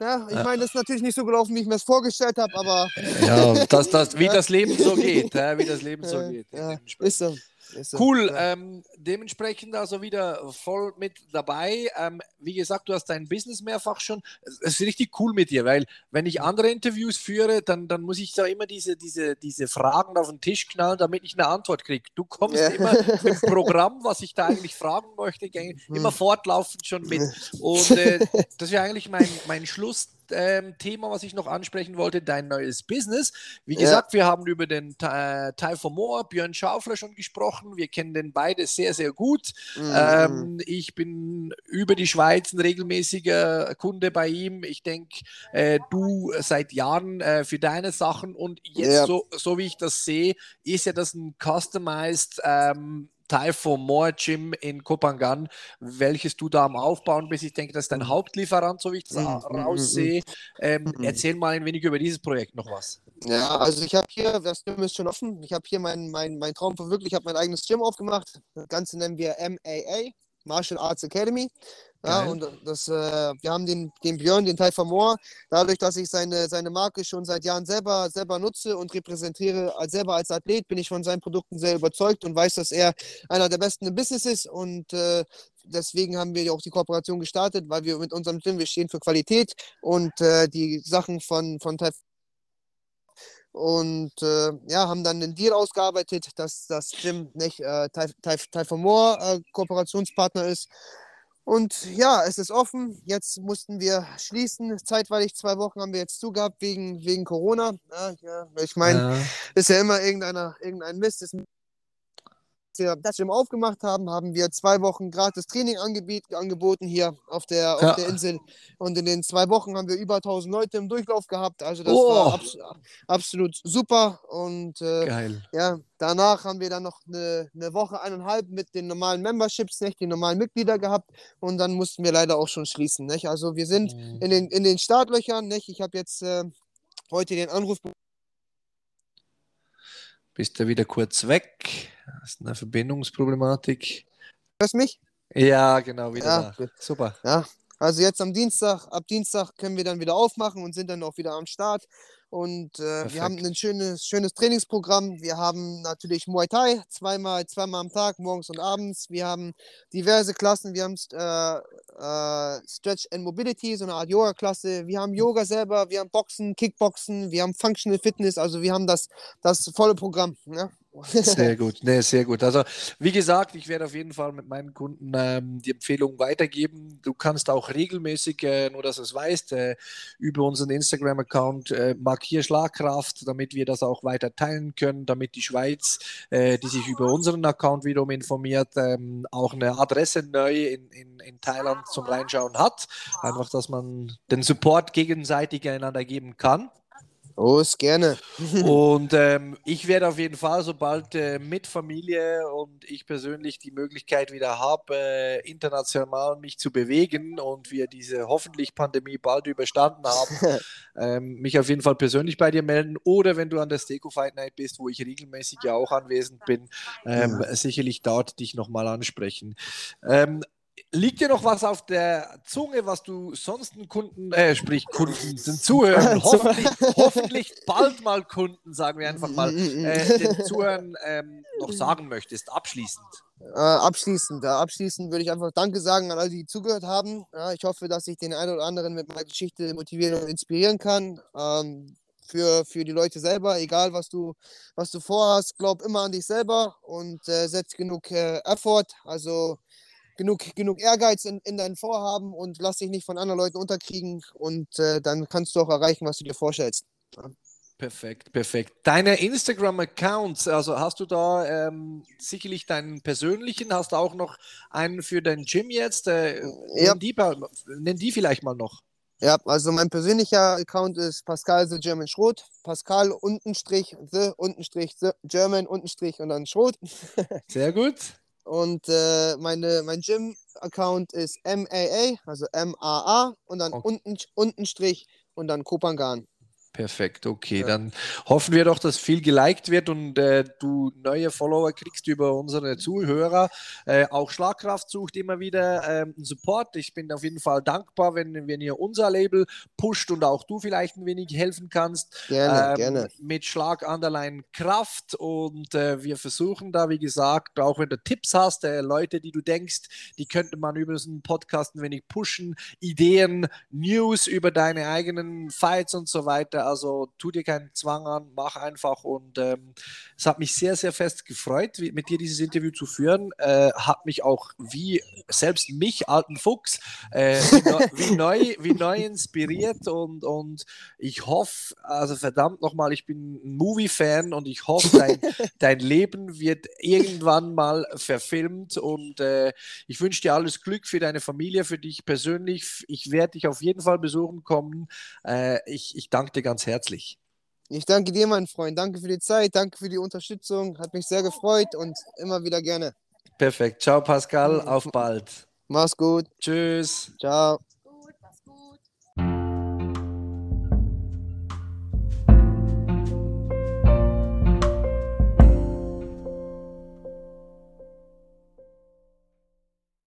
[SPEAKER 2] ja, ich
[SPEAKER 1] Ja.
[SPEAKER 2] meine, das ist natürlich nicht so gelaufen, wie ich mir das vorgestellt habe, aber
[SPEAKER 1] Ja, das, das, wie
[SPEAKER 2] Ja.
[SPEAKER 1] das Leben so geht. Äh, wie das Leben so geht.
[SPEAKER 2] ja, ist so. So.
[SPEAKER 1] Cool, ähm, dementsprechend also wieder voll mit dabei. Ähm, wie gesagt, du hast dein Business mehrfach schon. Es ist richtig cool mit dir, weil wenn ich andere Interviews führe, dann, dann muss ich da immer diese, diese, diese Fragen auf den Tisch knallen, damit ich eine Antwort kriege. Du kommst
[SPEAKER 2] Ja.
[SPEAKER 1] immer mit dem Programm, was ich da eigentlich fragen möchte, immer fortlaufend schon mit. Und äh, das wäre eigentlich mein, mein Schluss. Ähm, Thema, was ich noch ansprechen wollte, dein neues Business. Wie
[SPEAKER 2] Ja.
[SPEAKER 1] gesagt, wir haben über den äh, Teil von Moore, Björn Schaufler schon gesprochen. Wir kennen den beide sehr, sehr gut.
[SPEAKER 2] Mhm.
[SPEAKER 1] Ähm, ich bin über die Schweiz ein regelmäßiger Kunde bei ihm. Ich denke, äh, du seit Jahren äh, für deine Sachen und jetzt,
[SPEAKER 2] Ja.
[SPEAKER 1] so, so wie ich das sehe, ist ja das ein customized ähm, Von More Gym in Kopangan, welches du da am Aufbauen bist. Ich denke, das ist dein Hauptlieferant, so wie ich das
[SPEAKER 2] Mhm, mhm,
[SPEAKER 1] raussehe. Ähm,
[SPEAKER 2] Mhm.
[SPEAKER 1] Erzähl mal ein wenig über dieses Projekt noch was.
[SPEAKER 2] Ja, also ich habe hier, das Gym ist schon offen. Ich habe hier meinen mein, mein Traum verwirklicht. Ich habe mein eigenes Gym aufgemacht. Das Ganze nennen wir MAA, Martial Arts Academy. Ja,
[SPEAKER 1] Geil.
[SPEAKER 2] und das, äh, wir haben den, den Björn, den Teil von Moore, dadurch, dass ich seine, seine Marke schon seit Jahren selber, selber nutze und repräsentiere als selber als Athlet, bin ich von seinen Produkten sehr überzeugt und weiß, dass er einer der besten im Business ist. Und äh, deswegen haben wir ja auch die Kooperation gestartet, weil wir mit unserem Gym, wir stehen für Qualität und äh, die Sachen von, von Teil und äh, ja, haben dann einen Deal ausgearbeitet, dass das Gym nicht äh, von Moore äh, Kooperationspartner ist. Und ja, es ist offen. Jetzt mussten wir schließen. Zeitweilig zwei Wochen haben wir jetzt zugehabt wegen, wegen Corona. Ja, ja, ich meine,
[SPEAKER 1] Ja.
[SPEAKER 2] ist ja immer irgendeiner, irgendein Mist. Ist, als wir das Gym aufgemacht haben, haben wir zwei Wochen gratis Training angeboten hier auf der, auf
[SPEAKER 1] Ja.
[SPEAKER 2] der Insel. Und in den zwei Wochen haben wir über 1000 Leute im Durchlauf gehabt. Also das
[SPEAKER 1] Oh.
[SPEAKER 2] war abs absolut super. Und äh,
[SPEAKER 1] Geil.
[SPEAKER 2] ja, danach haben wir dann noch eine, eine Woche, eineinhalb mit den normalen Memberships, nicht, die normalen Mitglieder gehabt. Und dann mussten wir leider auch schon schließen. Nicht? Also wir sind
[SPEAKER 1] Mhm.
[SPEAKER 2] in den, in den Startlöchern. Nicht? Ich habe jetzt äh, heute den Anruf bekommen.
[SPEAKER 1] Bist du wieder kurz weg? Das ist eine Verbindungsproblematik.
[SPEAKER 2] Hörst du mich?
[SPEAKER 1] Ja, genau, wieder
[SPEAKER 2] Ja,
[SPEAKER 1] da. Super.
[SPEAKER 2] Ja, also jetzt am Dienstag, ab Dienstag können wir dann wieder aufmachen und sind dann auch wieder am Start. Und äh, wir haben ein schönes, schönes Trainingsprogramm. Wir haben natürlich Muay Thai, zweimal, zweimal am Tag, morgens und abends. Wir haben diverse Klassen. Wir haben äh, äh, Stretch and Mobility, so eine Art Yoga-Klasse. Wir haben Yoga selber, wir haben Boxen, Kickboxen, wir haben Functional Fitness. Also wir haben das, das volle Programm. Ne?
[SPEAKER 1] Sehr gut, nee, sehr gut. Also, wie gesagt, ich werde auf jeden Fall mit meinen Kunden ähm, die Empfehlung weitergeben. Du kannst auch regelmäßig, äh, nur dass du es weißt, äh, über unseren Instagram-Account äh, markier Schlagkraft, damit wir das auch weiter teilen können, damit die Schweiz, äh, die sich über unseren Account wiederum informiert, ähm, auch eine Adresse neu in, in, in Thailand zum Reinschauen hat. Einfach, dass man den Support gegenseitig einander geben kann.
[SPEAKER 2] Oh, ist gerne.
[SPEAKER 1] und ähm, ich werde auf jeden Fall, sobald äh, mit Familie und ich persönlich die Möglichkeit wieder habe, äh, international mich zu bewegen und wir diese hoffentlich Pandemie bald überstanden haben, ähm, mich auf jeden Fall persönlich bei dir melden. Oder wenn du an der Steko Fight Night bist, wo ich regelmäßig ja auch anwesend bin, ähm, ja. sicherlich dort dich nochmal ansprechen. Liegt dir noch was auf der Zunge, was du sonst den Kunden, äh, sprich Kunden, den Zuhörern, hoffentlich, hoffentlich bald mal Kunden, sagen wir einfach mal, äh, den Zuhörern ähm, noch sagen möchtest, abschließend?
[SPEAKER 2] Äh, abschließend, ja, abschließend würde ich einfach Danke sagen an alle, die zugehört haben. Ja, ich hoffe, dass ich den einen oder anderen mit meiner Geschichte motivieren und inspirieren kann. Ähm, für, für die Leute selber, egal was du, was du vorhast, glaub immer an dich selber und äh, setz genug äh, Effort. Also genug, genug Ehrgeiz in, in deinen Vorhaben und lass dich nicht von anderen Leuten unterkriegen und äh, dann kannst du auch erreichen, was du dir vorstellst. Ja.
[SPEAKER 1] Perfekt, perfekt. Deine Instagram-Accounts, also hast du da ähm, sicherlich deinen persönlichen, hast du auch noch einen für dein Gym jetzt? Äh, ja. nenn, die, nenn die vielleicht mal noch.
[SPEAKER 2] Ja, also mein persönlicher Account ist Pascal the German Schrot. Pascal untenstrich the untenstrich the German untenstrich und dann Schrot.
[SPEAKER 1] Sehr gut.
[SPEAKER 2] Und äh, meine, mein Gym-Account ist MAA, also M-A-A und dann okay. unten, unten Strich und dann Kopangan.
[SPEAKER 1] Perfekt, okay. Ja. Dann hoffen wir doch, dass viel geliked wird und äh, du neue Follower kriegst über unsere Zuhörer. Äh, auch Schlagkraft sucht immer wieder ähm, Support. Ich bin auf jeden Fall dankbar, wenn, wenn ihr unser Label pusht und auch du vielleicht ein wenig helfen kannst.
[SPEAKER 2] Gerne, ähm, gerne.
[SPEAKER 1] Mit Schlag Underline Kraft und äh, wir versuchen da, wie gesagt, auch wenn du Tipps hast, äh, Leute, die du denkst, die könnte man über diesen Podcast ein wenig pushen, Ideen, News über deine eigenen Fights und so weiter also tu dir keinen Zwang an, mach einfach. Und ähm, es hat mich sehr, sehr fest gefreut, mit dir dieses Interview zu führen. Äh, hat mich auch wie selbst mich, alten Fuchs, äh, wie, neu, wie neu inspiriert. Und, und ich hoffe, also verdammt nochmal, ich bin ein Movie-Fan und ich hoffe, dein, dein Leben wird irgendwann mal verfilmt. Und äh, ich wünsche dir alles Glück für deine Familie, für dich persönlich. Ich werde dich auf jeden Fall besuchen kommen. Äh, ich, ich danke dir ganz ganz herzlich.
[SPEAKER 2] Ich danke dir, mein Freund. Danke für die Zeit, danke für die Unterstützung. Hat mich sehr gefreut und immer wieder gerne.
[SPEAKER 1] Perfekt. Ciao, Pascal. Auf bald.
[SPEAKER 2] Mach's gut.
[SPEAKER 1] Tschüss.
[SPEAKER 2] Ciao.